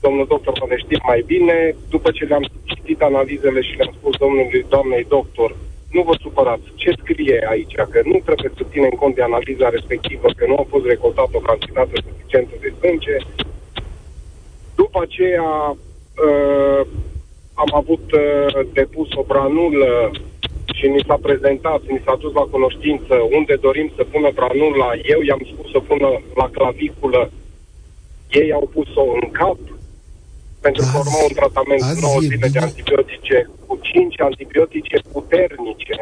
domnul doctor să ne știm mai bine. După ce le-am citit analizele și le-am spus domnului, doamnei doctor, nu vă supărați, ce scrie aici, că nu trebuie să ținem cont de analiza respectivă, că nu a fost recoltată o cantitate suficientă de sânge. După aceea uh, am avut uh, depus o branulă și ni s-a prezentat, ni s-a dus la cunoștință unde dorim să pună branula. Eu i-am spus să pună la claviculă, ei au pus-o în cap, pentru că urmă un tratament 9 zile de antibiotice cu 5 antibiotice puternice.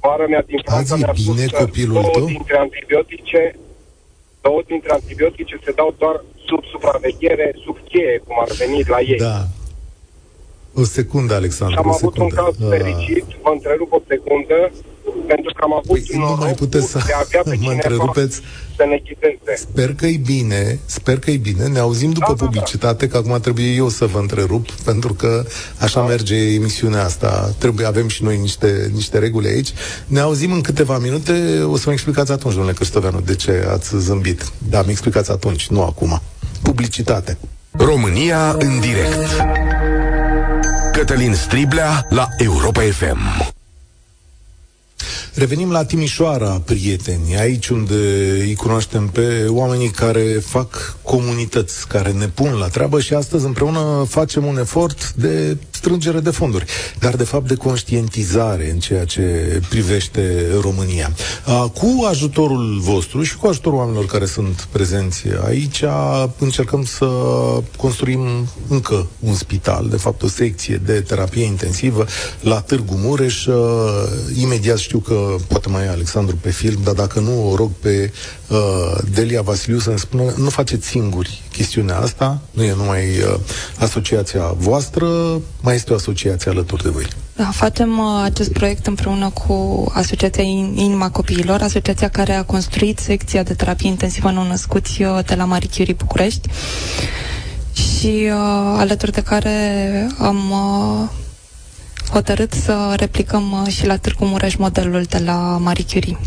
Vara mea din Franța mi-a spus bine că copilul două tău? dintre antibiotice două dintre antibiotice se dau doar sub supraveghere, sub cheie, cum ar veni la ei. Da. O secundă, Alexandru, Și am o avut un secundă. caz Ah. fericit, vă întrerup o secundă, pentru că am avut Păi, nu mai norocul puteți să de a avea pe mă cineva întrerupeți. să ne ghideze. Sper că e bine, sper că e bine. Ne auzim după Da, da, da. publicitate, că acum trebuie eu să vă întrerup, pentru că așa merge emisiunea asta. Trebuie, avem și noi niște, niște reguli aici. Ne auzim în câteva minute. O să mă explicați atunci, domnule Cristoveanu, de ce ați zâmbit. Da, mi explicați atunci, nu acum. Publicitate. România în direct. Cătălin Striblea la Europa FM. Revenim la Timișoara, prieteni, aici unde îi cunoaștem pe oamenii care fac comunități, care ne pun la treabă și astăzi împreună facem un efort de strângere de fonduri, dar de fapt de conștientizare în ceea ce privește România. A, Cu ajutorul vostru și cu ajutorul oamenilor care sunt prezenți aici, încercăm să construim încă un spital, de fapt o secție de terapie intensivă la Târgu Mureș. Uh, Imediat știu că poate mai e Alexandru pe film, dar dacă nu, o rog pe uh, Delia Vasiliu să ne spună, nu faceți singuri chestiunea asta, nu e numai uh, asociația voastră, mai este o asociație alături de voi. Da, facem uh, acest proiect împreună cu Asociația In- Inima Copiilor, asociația care a construit secția de terapie intensivă nou-născuți uh, de la Marie Curie București și uh, alături de care am uh, hotărât să replicăm uh, și la Târgu Mureș modelul de la Marie Curie.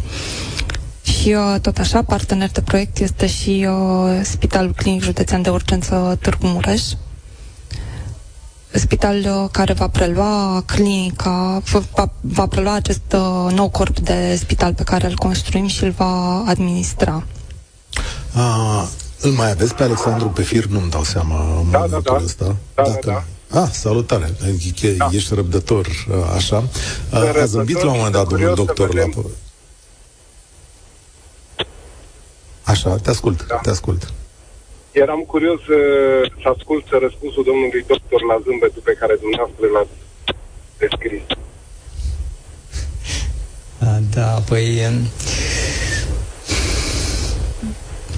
Și uh, tot așa, partener de proiect este și uh, Spitalul Clinic Județean de Urgență Târgu Mureș, spital uh, care va prelua clinica, va, va prelua acest uh, nou corp de spital pe care îl construim și îl va administra. A, Îl mai aveți pe Alexandru pe fir? Nu-mi dau seama în da, da, da. ăsta. Da, Dacă... da, da. Ah, salutare. Adică da. Ești răbdător, așa. A zâmbit la un moment dat domnul doctor la... Așa, te ascult, da. te ascult. Eram curios uh, să ascult răspunsul domnului doctor la zâmbetul pe care dumneavoastră l-ați descris. Da, păi...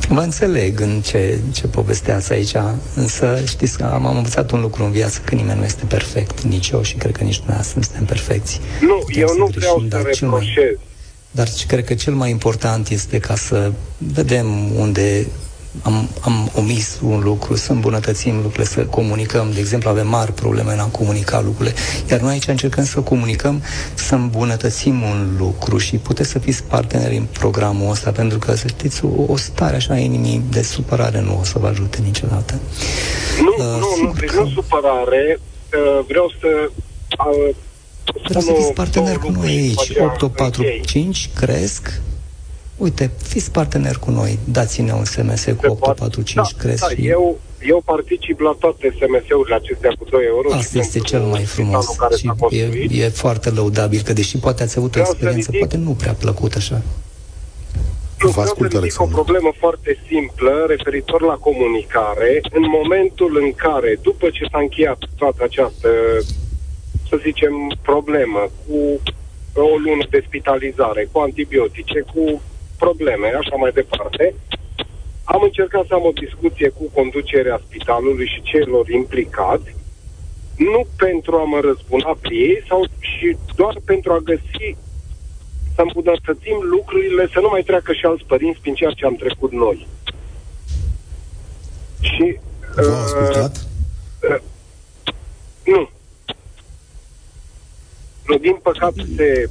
Vă înțeleg în ce, ce povesteați aici, însă știți că am, am învățat un lucru în viață, că nimeni nu este perfect, nici eu și cred că nici noi nu suntem perfecți. Nu, Putem eu nu greșim, vreau să reproșez. Dar cred că cel mai important este ca să vedem unde am, am omis un lucru, să îmbunătățim lucrurile, să comunicăm. De exemplu, avem mari probleme în a comunica lucrurile. Iar noi aici încercăm să comunicăm, să îmbunătățim un lucru și puteți să fiți parteneri în programul ăsta, pentru că, să știți, o, o stare așa a inimii de supărare nu o să vă ajute niciodată. Nu, uh, nu, nu, că... nu supărare. Uh, vreau să uh, Vreau să fiți partener cu noi aici. 845 cresc uite, fiți partener cu noi, dați-ne un SMS cu 845 da, crezi da, și... eu, eu particip la toate SMS-urile acestea cu 2 euro. Asta este cel mai frumos și e, e foarte lăudabil, că deși poate ați avut o experiență, ridic... poate nu prea plăcut așa. Eu vreau să ridic o problemă foarte simplă referitor la comunicare. În momentul în care, după ce s-a încheiat toată această, să zicem, problemă cu o lună de spitalizare, cu antibiotice, cu probleme, așa mai departe. Am încercat să am o discuție cu conducerea spitalului și celor implicați, nu pentru a mă răzbuna pe ei, sau și doar pentru a găsi să îmbunătățim lucrurile, să nu mai treacă și alți părinți prin ceea ce am trecut noi. Și... V-au uh, ascultat? Uh, nu. Nu, din păcate se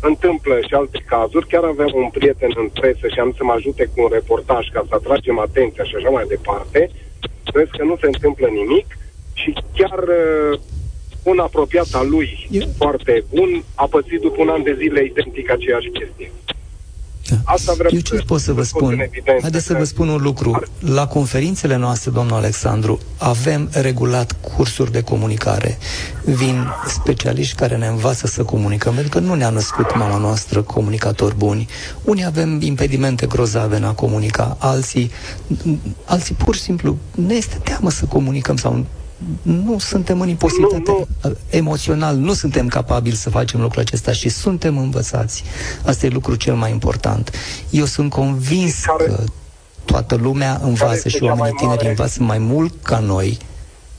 întâmplă și alte cazuri. Chiar aveam un prieten în presă și am să mă ajute cu un reportaj ca să atragem atenția și așa mai departe. Vezi că nu se întâmplă nimic și chiar uh, un apropiat al lui, Eu... foarte bun, a pățit după un an de zile identic aceeași chestie. Da. Asta vreau Eu ce pot să vă spun? Haideți să vă spun un lucru. La conferințele noastre, domnul Alexandru, avem regulat cursuri de comunicare. Vin specialiști care ne învață să comunicăm, pentru că nu ne-a născut mama noastră comunicatori buni. Unii avem impedimente grozave în a comunica, alții, alții pur și simplu ne este teamă să comunicăm sau nu suntem în imposibilitate nu, nu. emoțional, nu suntem capabili să facem lucrul acesta și suntem învățați. Asta e lucrul cel mai important. Eu sunt convins care, că toată lumea învață și oamenii tineri învață mai mult ca noi,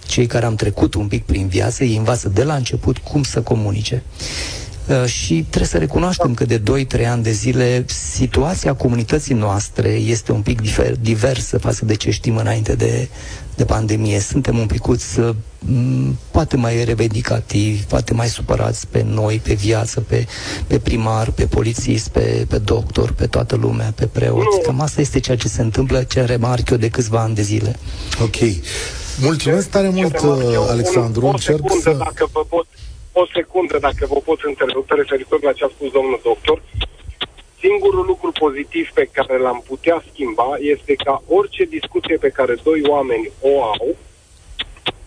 cei care am trecut un pic prin viață, ei învață de la început cum să comunice. Uh, și trebuie să recunoaștem că de 2-3 ani de zile situația comunității noastre este un pic difer, diversă față de ce știm înainte de, de pandemie. Suntem un picuț uh, poate mai revendicativi, poate mai supărați pe noi, pe viață, pe, pe primar, pe polițist, pe, pe doctor, pe toată lumea, pe preoți. Cam asta este ceea ce se întâmplă, ce remarc eu de câțiva ani de zile. Ok. Mulțumesc tare mult, Alexandru. Un, o secundă, să... dacă vă pot, o secundă, dacă vă pot întrerupe referitor la ce a spus domnul doctor. Singurul lucru pozitiv pe care l-am putea schimba este ca orice discuție pe care doi oameni o au,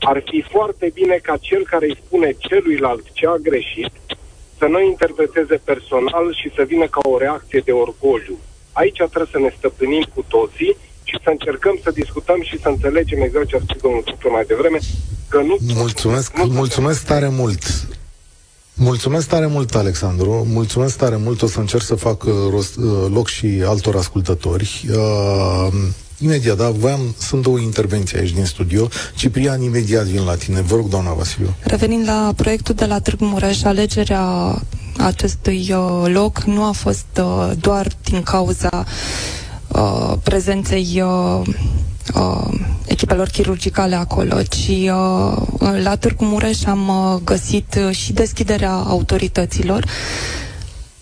ar fi foarte bine ca cel care îi spune celuilalt ce a greșit să nu interpreteze personal și să vină ca o reacție de orgoliu. Aici trebuie să ne stăpânim cu toții și să încercăm să discutăm și să înțelegem exact ce a spus domnul Tutur mai devreme, că nu... Mulțumesc, nu mulțumesc tare mult! Mulțumesc tare mult, Alexandru. Mulțumesc tare mult. O să încerc să fac uh, rost, uh, loc și altor ascultători. Uh, imediat, da, voiam, sunt două intervenții aici din studio. Ciprian, imediat vin la tine. Vă rog, doamna Vasiliu. Revenind la proiectul de la Târgu Mureș, alegerea acestui uh, loc nu a fost uh, doar din cauza uh, prezenței uh, uh, echipelor chirurgicale acolo, ci uh, la Târgu Mureș am uh, găsit uh, și deschiderea autorităților.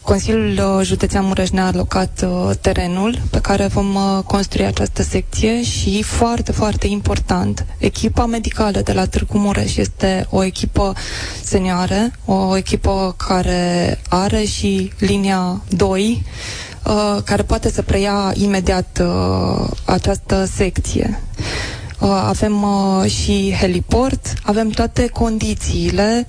Consiliul uh, Județean Mureș ne-a alocat uh, terenul pe care vom uh, construi această secție și foarte, foarte important, echipa medicală de la Târgu Mureș este o echipă senioară, o echipă care are și linia 2 uh, care poate să preia imediat uh, această secție. Uh, avem uh, și heliport, avem toate condițiile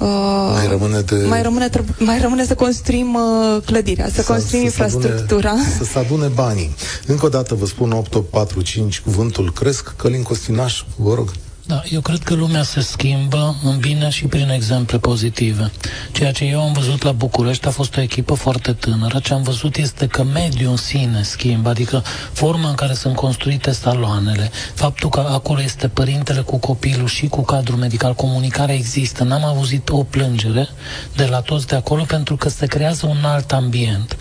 Uh, mai rămâne, de... mai, rămâne, mai rămâne să construim uh, clădirea, să, să construim să infrastructura. Adune, să se adune banii. Încă o dată vă spun 8845, cuvântul cresc. Călin Costinaș, vă rog. Da, eu cred că lumea se schimbă în bine și prin exemple pozitive. Ceea ce eu am văzut la București a fost o echipă foarte tânără. Ce am văzut este că mediul în sine schimbă, adică forma în care sunt construite saloanele, faptul că acolo este părintele cu copilul și cu cadrul medical, comunicarea există. N-am auzit o plângere de la toți de acolo pentru că se creează un alt ambient.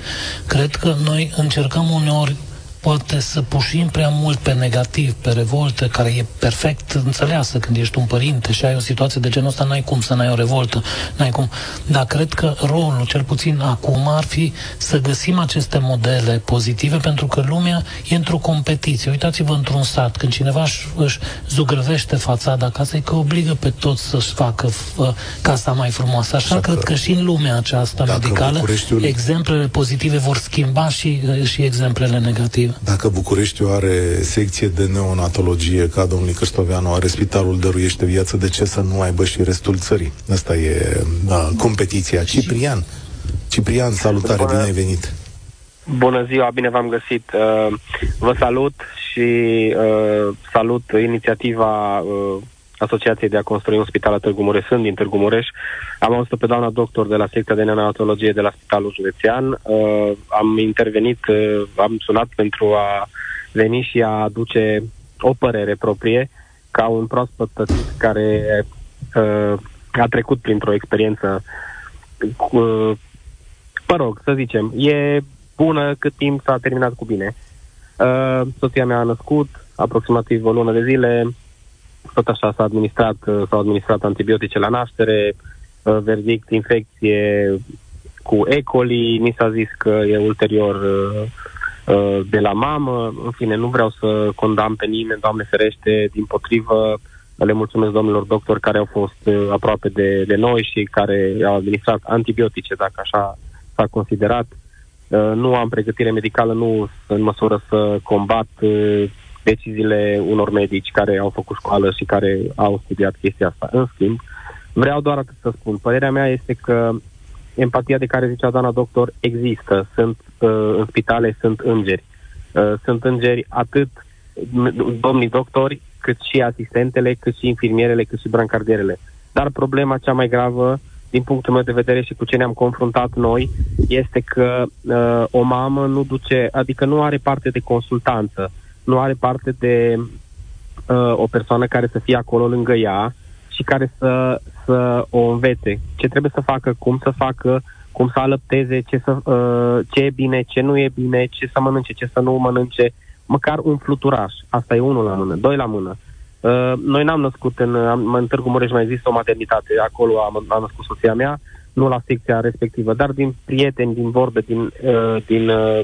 Cred că noi încercăm uneori poate să pușim prea mult pe negativ, pe revoltă, care e perfect înțeleasă când ești un părinte și ai o situație de genul ăsta, n-ai cum să n-ai o revoltă, n-ai cum. Dar cred că rolul, cel puțin acum, ar fi să găsim aceste modele pozitive, pentru că lumea e într-o competiție. Uitați-vă într-un sat, când cineva își, își zugrăvește fațada casei, că obligă pe toți să-și facă f- casa mai frumoasă. Așa, Așa cred că, că și în lumea aceasta medicală, Bucureștiul... exemplele pozitive vor schimba și, și exemplele negative. Dacă Bucureștiul are secție de neonatologie, ca domnul Cârstoveanu are Spitalul Dăruiește Viață, de ce să nu aibă și restul țării? Asta e da, competiția. Ciprian, Ciprian, salutare, Bună. bine ai venit! Bună ziua, bine v-am găsit. Uh, vă salut și uh, salut inițiativa uh, Asociației de a construi un spital la Târgu Mureș. Sunt din Târgu Mureș. Am auzit pe doamna doctor de la secția de neonatologie de la Spitalul Județean. Uh, am intervenit, uh, am sunat pentru a veni și a aduce o părere proprie ca un proaspăt tătit care uh, a trecut printr-o experiență cu, uh, mă rog, să zicem, e bună cât timp s-a terminat cu bine. Uh, soția mea a născut aproximativ o lună de zile, tot așa s-a administrat, uh, s-au administrat antibiotice la naștere, uh, verdict infecție cu E. coli, ni s-a zis că e ulterior uh, de la mamă, în fine, nu vreau să condamn pe nimeni, Doamne ferește, din potrivă, le mulțumesc domnilor doctori care au fost aproape de, de noi și care au administrat antibiotice, dacă așa s-a considerat. Nu am pregătire medicală, nu sunt în măsură să combat deciziile unor medici care au făcut școală și care au studiat chestia asta. În schimb, vreau doar atât să spun. Părerea mea este că empatia de care zicea doamna doctor există. Sunt uh, în spitale, sunt îngeri. Uh, sunt îngeri atât domnii doctori, cât și asistentele, cât și infirmierele, cât și brancardierele. Dar problema cea mai gravă, din punctul meu de vedere și cu ce ne-am confruntat noi, este că uh, o mamă nu duce, adică nu are parte de consultanță nu are parte de uh, o persoană care să fie acolo lângă ea și care să, să o învețe ce trebuie să facă, cum să facă, cum să alăpteze, ce, să, uh, ce e bine, ce nu e bine, ce să mănânce, ce să nu mănânce, măcar un fluturaș. Asta e unul la mână, doi la mână. Uh, noi n-am născut în, am, în Târgu Mureș mai există o maternitate, acolo am, am născut soția mea, nu la secția respectivă, dar din prieteni, din vorbe, din, uh, din uh,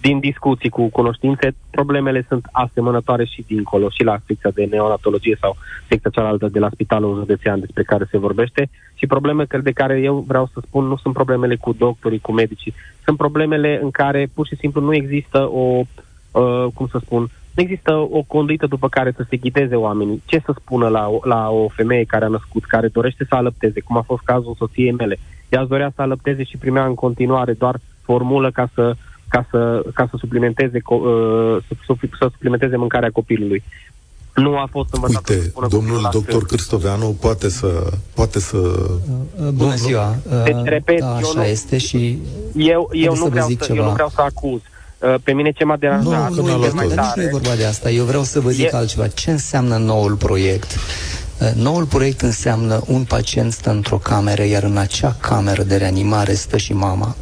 din discuții cu cunoștințe, problemele sunt asemănătoare și dincolo, și la secția de neonatologie sau secția cealaltă de la Spitalul Județean despre care se vorbește și probleme de care eu vreau să spun nu sunt problemele cu doctorii, cu medicii, sunt problemele în care pur și simplu nu există o, uh, cum să spun, nu există o conduită după care să se ghideze oamenii. Ce să spună la, la o femeie care a născut, care dorește să alăpteze, cum a fost cazul soției mele. Ea dorea să alăpteze și primea în continuare doar formulă ca să ca să, ca să suplimenteze uh, să, să suplimenteze mâncarea copilului. Nu a fost învățat Uite, să domnul doctor Cristoveanu poate să... Poate să... Uh, bună ziua! Deci, repet, da, așa eu nu, este și... Eu, eu, nu vreau să, eu nu vreau să acuz. Uh, pe mine ce m-a deranjat... Nu, nu, nu, nu, nu e vorba de asta. Eu vreau să vă zic e... altceva. Ce înseamnă noul proiect? Noul proiect înseamnă un pacient stă într-o cameră, iar în acea cameră de reanimare stă și mama.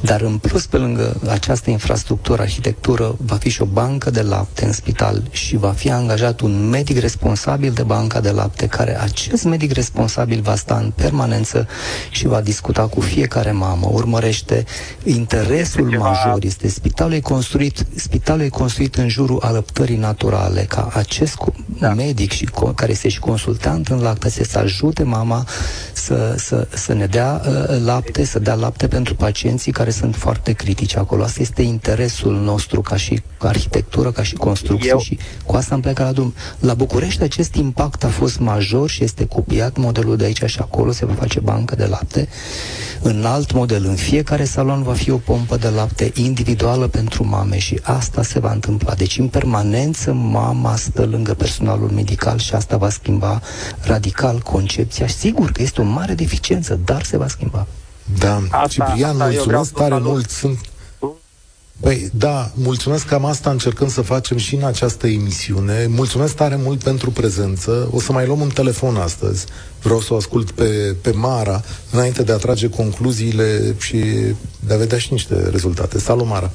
Dar în plus, pe lângă această infrastructură, arhitectură, va fi și o bancă de lapte în spital și va fi angajat un medic responsabil de banca de lapte, care acest medic responsabil va sta în permanență și va discuta cu fiecare mamă, urmărește interesul major, este spitalul e construit, spitalul e construit în jurul alăptării naturale, ca acest da. medic și care este și consultant în lactate să ajute mama să, să, să ne dea uh, lapte, să dea lapte pentru pacienții care care sunt foarte critici acolo. Asta este interesul nostru ca și arhitectură, ca și construcție Eu... și cu asta am plecat la drum. La București acest impact a fost major și este copiat modelul de aici și acolo, se va face bancă de lapte. În alt model, în fiecare salon va fi o pompă de lapte individuală pentru mame și asta se va întâmpla. Deci, în permanență, mama stă lângă personalul medical și asta va schimba radical concepția. Sigur că este o mare deficiență, dar se va schimba. Da, asta, Ciprian, asta mulțumesc tare salut. mult. Sunt Păi, da, mulțumesc, cam asta încercăm să facem și în această emisiune. Mulțumesc tare mult pentru prezență. O să mai luăm un telefon astăzi. Vreau să o ascult pe, pe Mara, înainte de a trage concluziile și de a vedea și niște rezultate. Salut, Mara!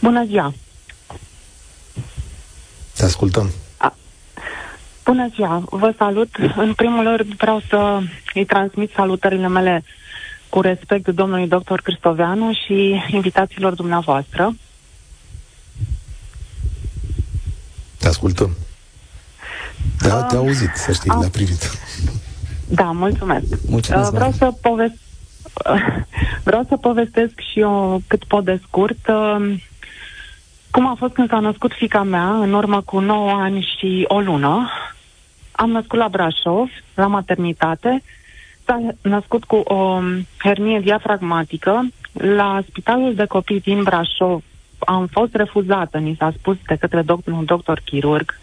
Bună ziua! Te ascultăm. A, bună ziua! Vă salut! În primul rând vreau să îi transmit salutările mele cu respect domnului doctor Cristoveanu și invitațiilor dumneavoastră. Te ascultăm. Te-a, te auzit, să știi, le-a privit. Da, mulțumesc. mulțumesc uh, vreau să povest vreau să povestesc și eu cât pot de scurt uh, cum a fost când s-a născut fica mea în urmă cu 9 ani și o lună. Am născut la Brașov, la maternitate S-a născut cu o hernie diafragmatică. La Spitalul de Copii din Brașov am fost refuzată, ni s-a spus de către doctor, un doctor chirurg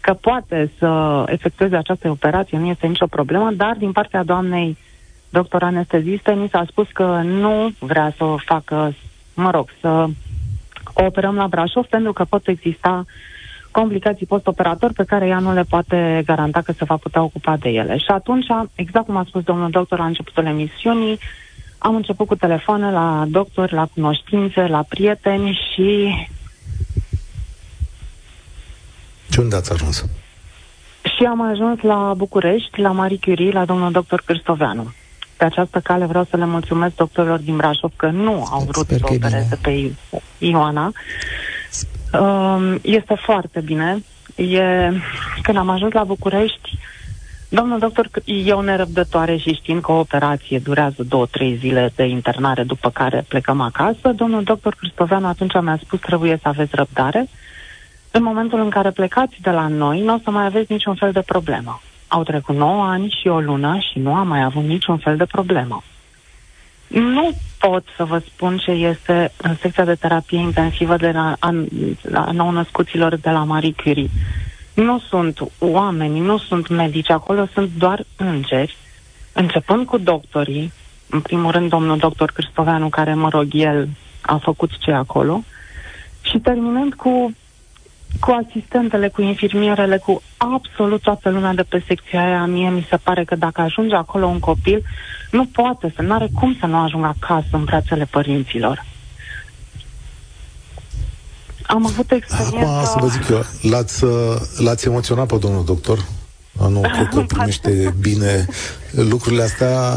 că poate să efectueze această operație, nu este nicio problemă, dar din partea doamnei doctor anesteziste ni s-a spus că nu vrea să o facă, mă rog, să o operăm la Brașov pentru că pot exista uh, complicații post-operator pe care ea nu le poate garanta că se va putea ocupa de ele. Și atunci, exact cum a spus domnul doctor la începutul emisiunii, am început cu telefoane la doctori, la cunoștințe, la prieteni și... Și unde ați ajuns? Și am ajuns la București, la Marie Curie, la domnul doctor Cristoveanu. Pe această cale vreau să le mulțumesc doctorilor din Brașov că nu au vrut Sper să opereze pe Ioana Um, este foarte bine. E, când am ajuns la București, domnul doctor e o nerăbdătoare și știind că o operație durează două, trei zile de internare după care plecăm acasă, domnul doctor Cristoveanu atunci mi-a spus trebuie să aveți răbdare. În momentul în care plecați de la noi, nu o să mai aveți niciun fel de problemă. Au trecut 9 ani și o lună și nu am mai avut niciun fel de problemă. Nu pot să vă spun ce este în secția de terapie intensivă de la, a, la nou-născuților de la Marie Curie. Nu sunt oameni, nu sunt medici, acolo sunt doar îngeri, începând cu doctorii, în primul rând domnul doctor Cristoveanu, care, mă rog, el a făcut ce acolo, și terminând cu cu asistentele, cu infirmierele, cu absolut toată lumea de pe secția aia, mie mi se pare că dacă ajunge acolo un copil, nu poate să, nu are cum să nu ajungă acasă în brațele părinților. Am avut experiența... Acum să vă zic eu, l-ați, l-ați emoționat pe domnul doctor? Nu, cred că primește bine lucrurile astea,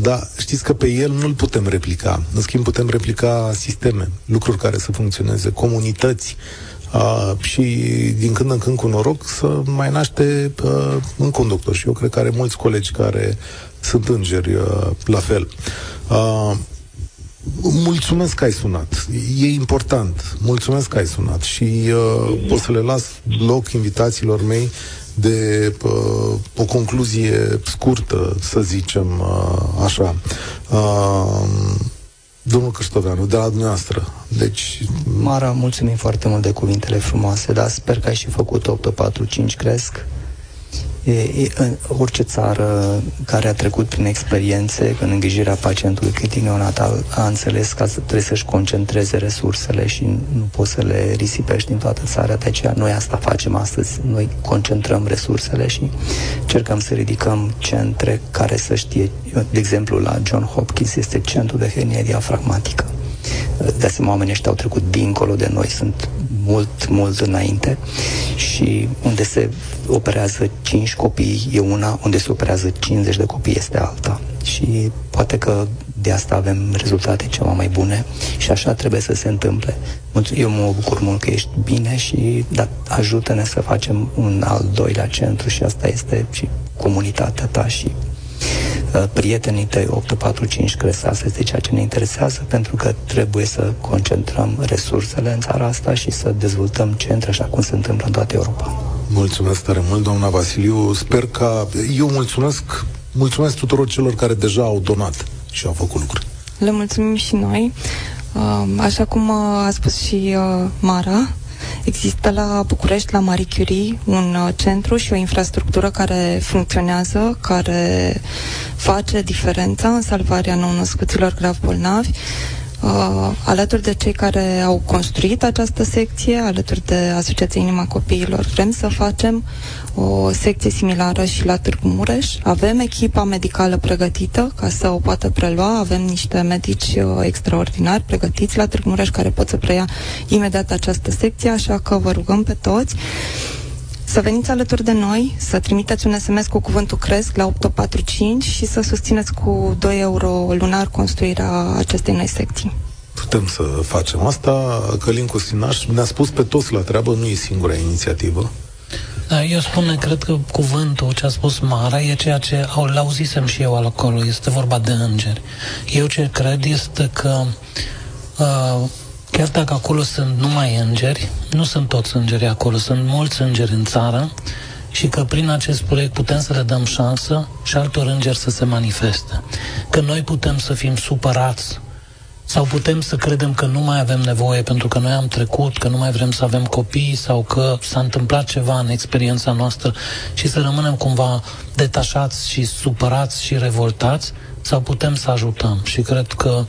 dar știți că pe el nu-l putem replica. În schimb, putem replica sisteme, lucruri care să funcționeze, comunități, Uh, și din când în când cu noroc să mai naște uh, un conductor. Și eu cred că are mulți colegi care sunt îngeri uh, la fel. Uh, Mulțumesc că ai sunat. E important. Mulțumesc că ai sunat și uh, pot să le las loc invitațiilor mei de uh, o concluzie scurtă, să zicem uh, așa. Uh, Domnul Cristoveanu, de la dumneavoastră. Deci... Mara, mulțumim foarte mult de cuvintele frumoase, dar sper că ai și făcut 8, 4, 5 cresc. E, e, în orice țară care a trecut prin experiențe în îngrijirea pacientului critic neonatal a înțeles că trebuie să-și concentreze resursele și nu poți să le risipești din toată țara. De aceea noi asta facem astăzi. Noi concentrăm resursele și încercăm să ridicăm centre care să știe. De exemplu, la John Hopkins este centru de hernie diafragmatică. De asemenea, oamenii ăștia au trecut dincolo de noi, sunt mult, mult înainte și unde se operează 5 copii e una, unde se operează 50 de copii este alta. Și poate că de asta avem rezultate ceva mai bune și așa trebuie să se întâmple. Eu mă bucur mult că ești bine și da, ajută-ne să facem un al doilea centru și asta este și comunitatea ta și uh, prietenii tăi 845 cresc. Asta este ceea ce ne interesează, pentru că trebuie să concentrăm resursele în țara asta și să dezvoltăm centre așa cum se întâmplă în toată Europa. Mulțumesc tare mult, doamna Vasiliu. Sper că... Eu mulțumesc, mulțumesc tuturor celor care deja au donat și au făcut lucruri. Le mulțumim și noi. Uh, așa cum uh, a spus și uh, Mara, Există la București, la Marie Curie, un centru și o infrastructură care funcționează, care face diferența în salvarea nou-născuților grav bolnavi uh, alături de cei care au construit această secție, alături de Asociația Inima Copiilor. Vrem să facem o secție similară și la Târgu Mureș. Avem echipa medicală pregătită ca să o poată prelua. Avem niște medici uh, extraordinari pregătiți la Târgu Mureș care pot să preia imediat această secție, așa că vă rugăm pe toți să veniți alături de noi, să trimiteți un SMS cu cuvântul CRESC la 845 și să susțineți cu 2 euro lunar construirea acestei noi secții. Putem să facem asta. Călin Costinaș ne-a spus pe toți la treabă, nu e singura inițiativă. Da, eu spun, cred că cuvântul ce a spus Mara e ceea ce au lauzisem și eu acolo. Este vorba de îngeri. Eu ce cred este că uh, Chiar dacă acolo sunt numai îngeri, nu sunt toți îngeri acolo, sunt mulți îngeri în țară și că prin acest proiect putem să le dăm șansă și altor îngeri să se manifeste. Că noi putem să fim supărați sau putem să credem că nu mai avem nevoie pentru că noi am trecut, că nu mai vrem să avem copii sau că s-a întâmplat ceva în experiența noastră și să rămânem cumva detașați și supărați și revoltați sau putem să ajutăm. Și cred că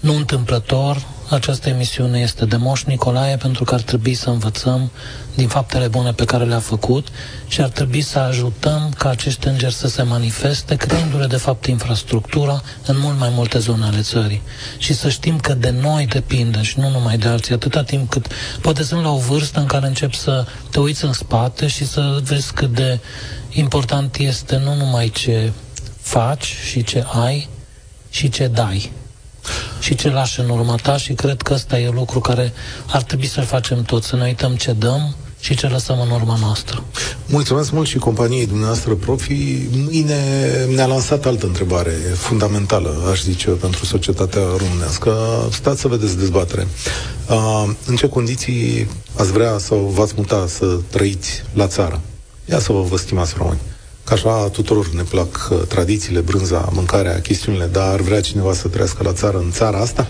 nu întâmplător această emisiune este de Moș Nicolae pentru că ar trebui să învățăm din faptele bune pe care le-a făcut și ar trebui să ajutăm ca acești îngeri să se manifeste, creându-le de fapt infrastructura în mult mai multe zone ale țării. Și să știm că de noi depinde și nu numai de alții, atâta timp cât poate sunt la o vârstă în care încep să te uiți în spate și să vezi cât de important este nu numai ce faci și ce ai, și ce dai și ce lași în urma ta și cred că ăsta e lucru care ar trebui să-l facem toți, să ne uităm ce dăm și ce lăsăm în urma noastră. Mulțumesc mult și companiei dumneavoastră, profi. Mâine ne-a lansat altă întrebare fundamentală, aș zice, pentru societatea românească. Stați să vedeți dezbatere. Uh, în ce condiții ați vrea sau v-ați muta să trăiți la țară? Ia să vă, vă stimați români. Că așa tuturor ne plac uh, tradițiile, brânza, mâncarea, chestiunile, dar ar vrea cineva să trăiască la țară, în țara asta,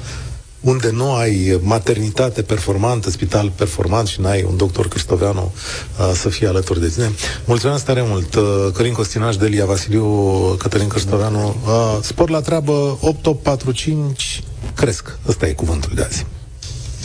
unde nu ai maternitate performantă, spital performant și n-ai un doctor Cristoveanu uh, să fie alături de tine. Mulțumesc tare mult. Uh, Călin Costinaș, Delia Vasiliu, Cătălin Cristoveanu. Uh, spor la treabă 8845 cresc. Ăsta e cuvântul de azi.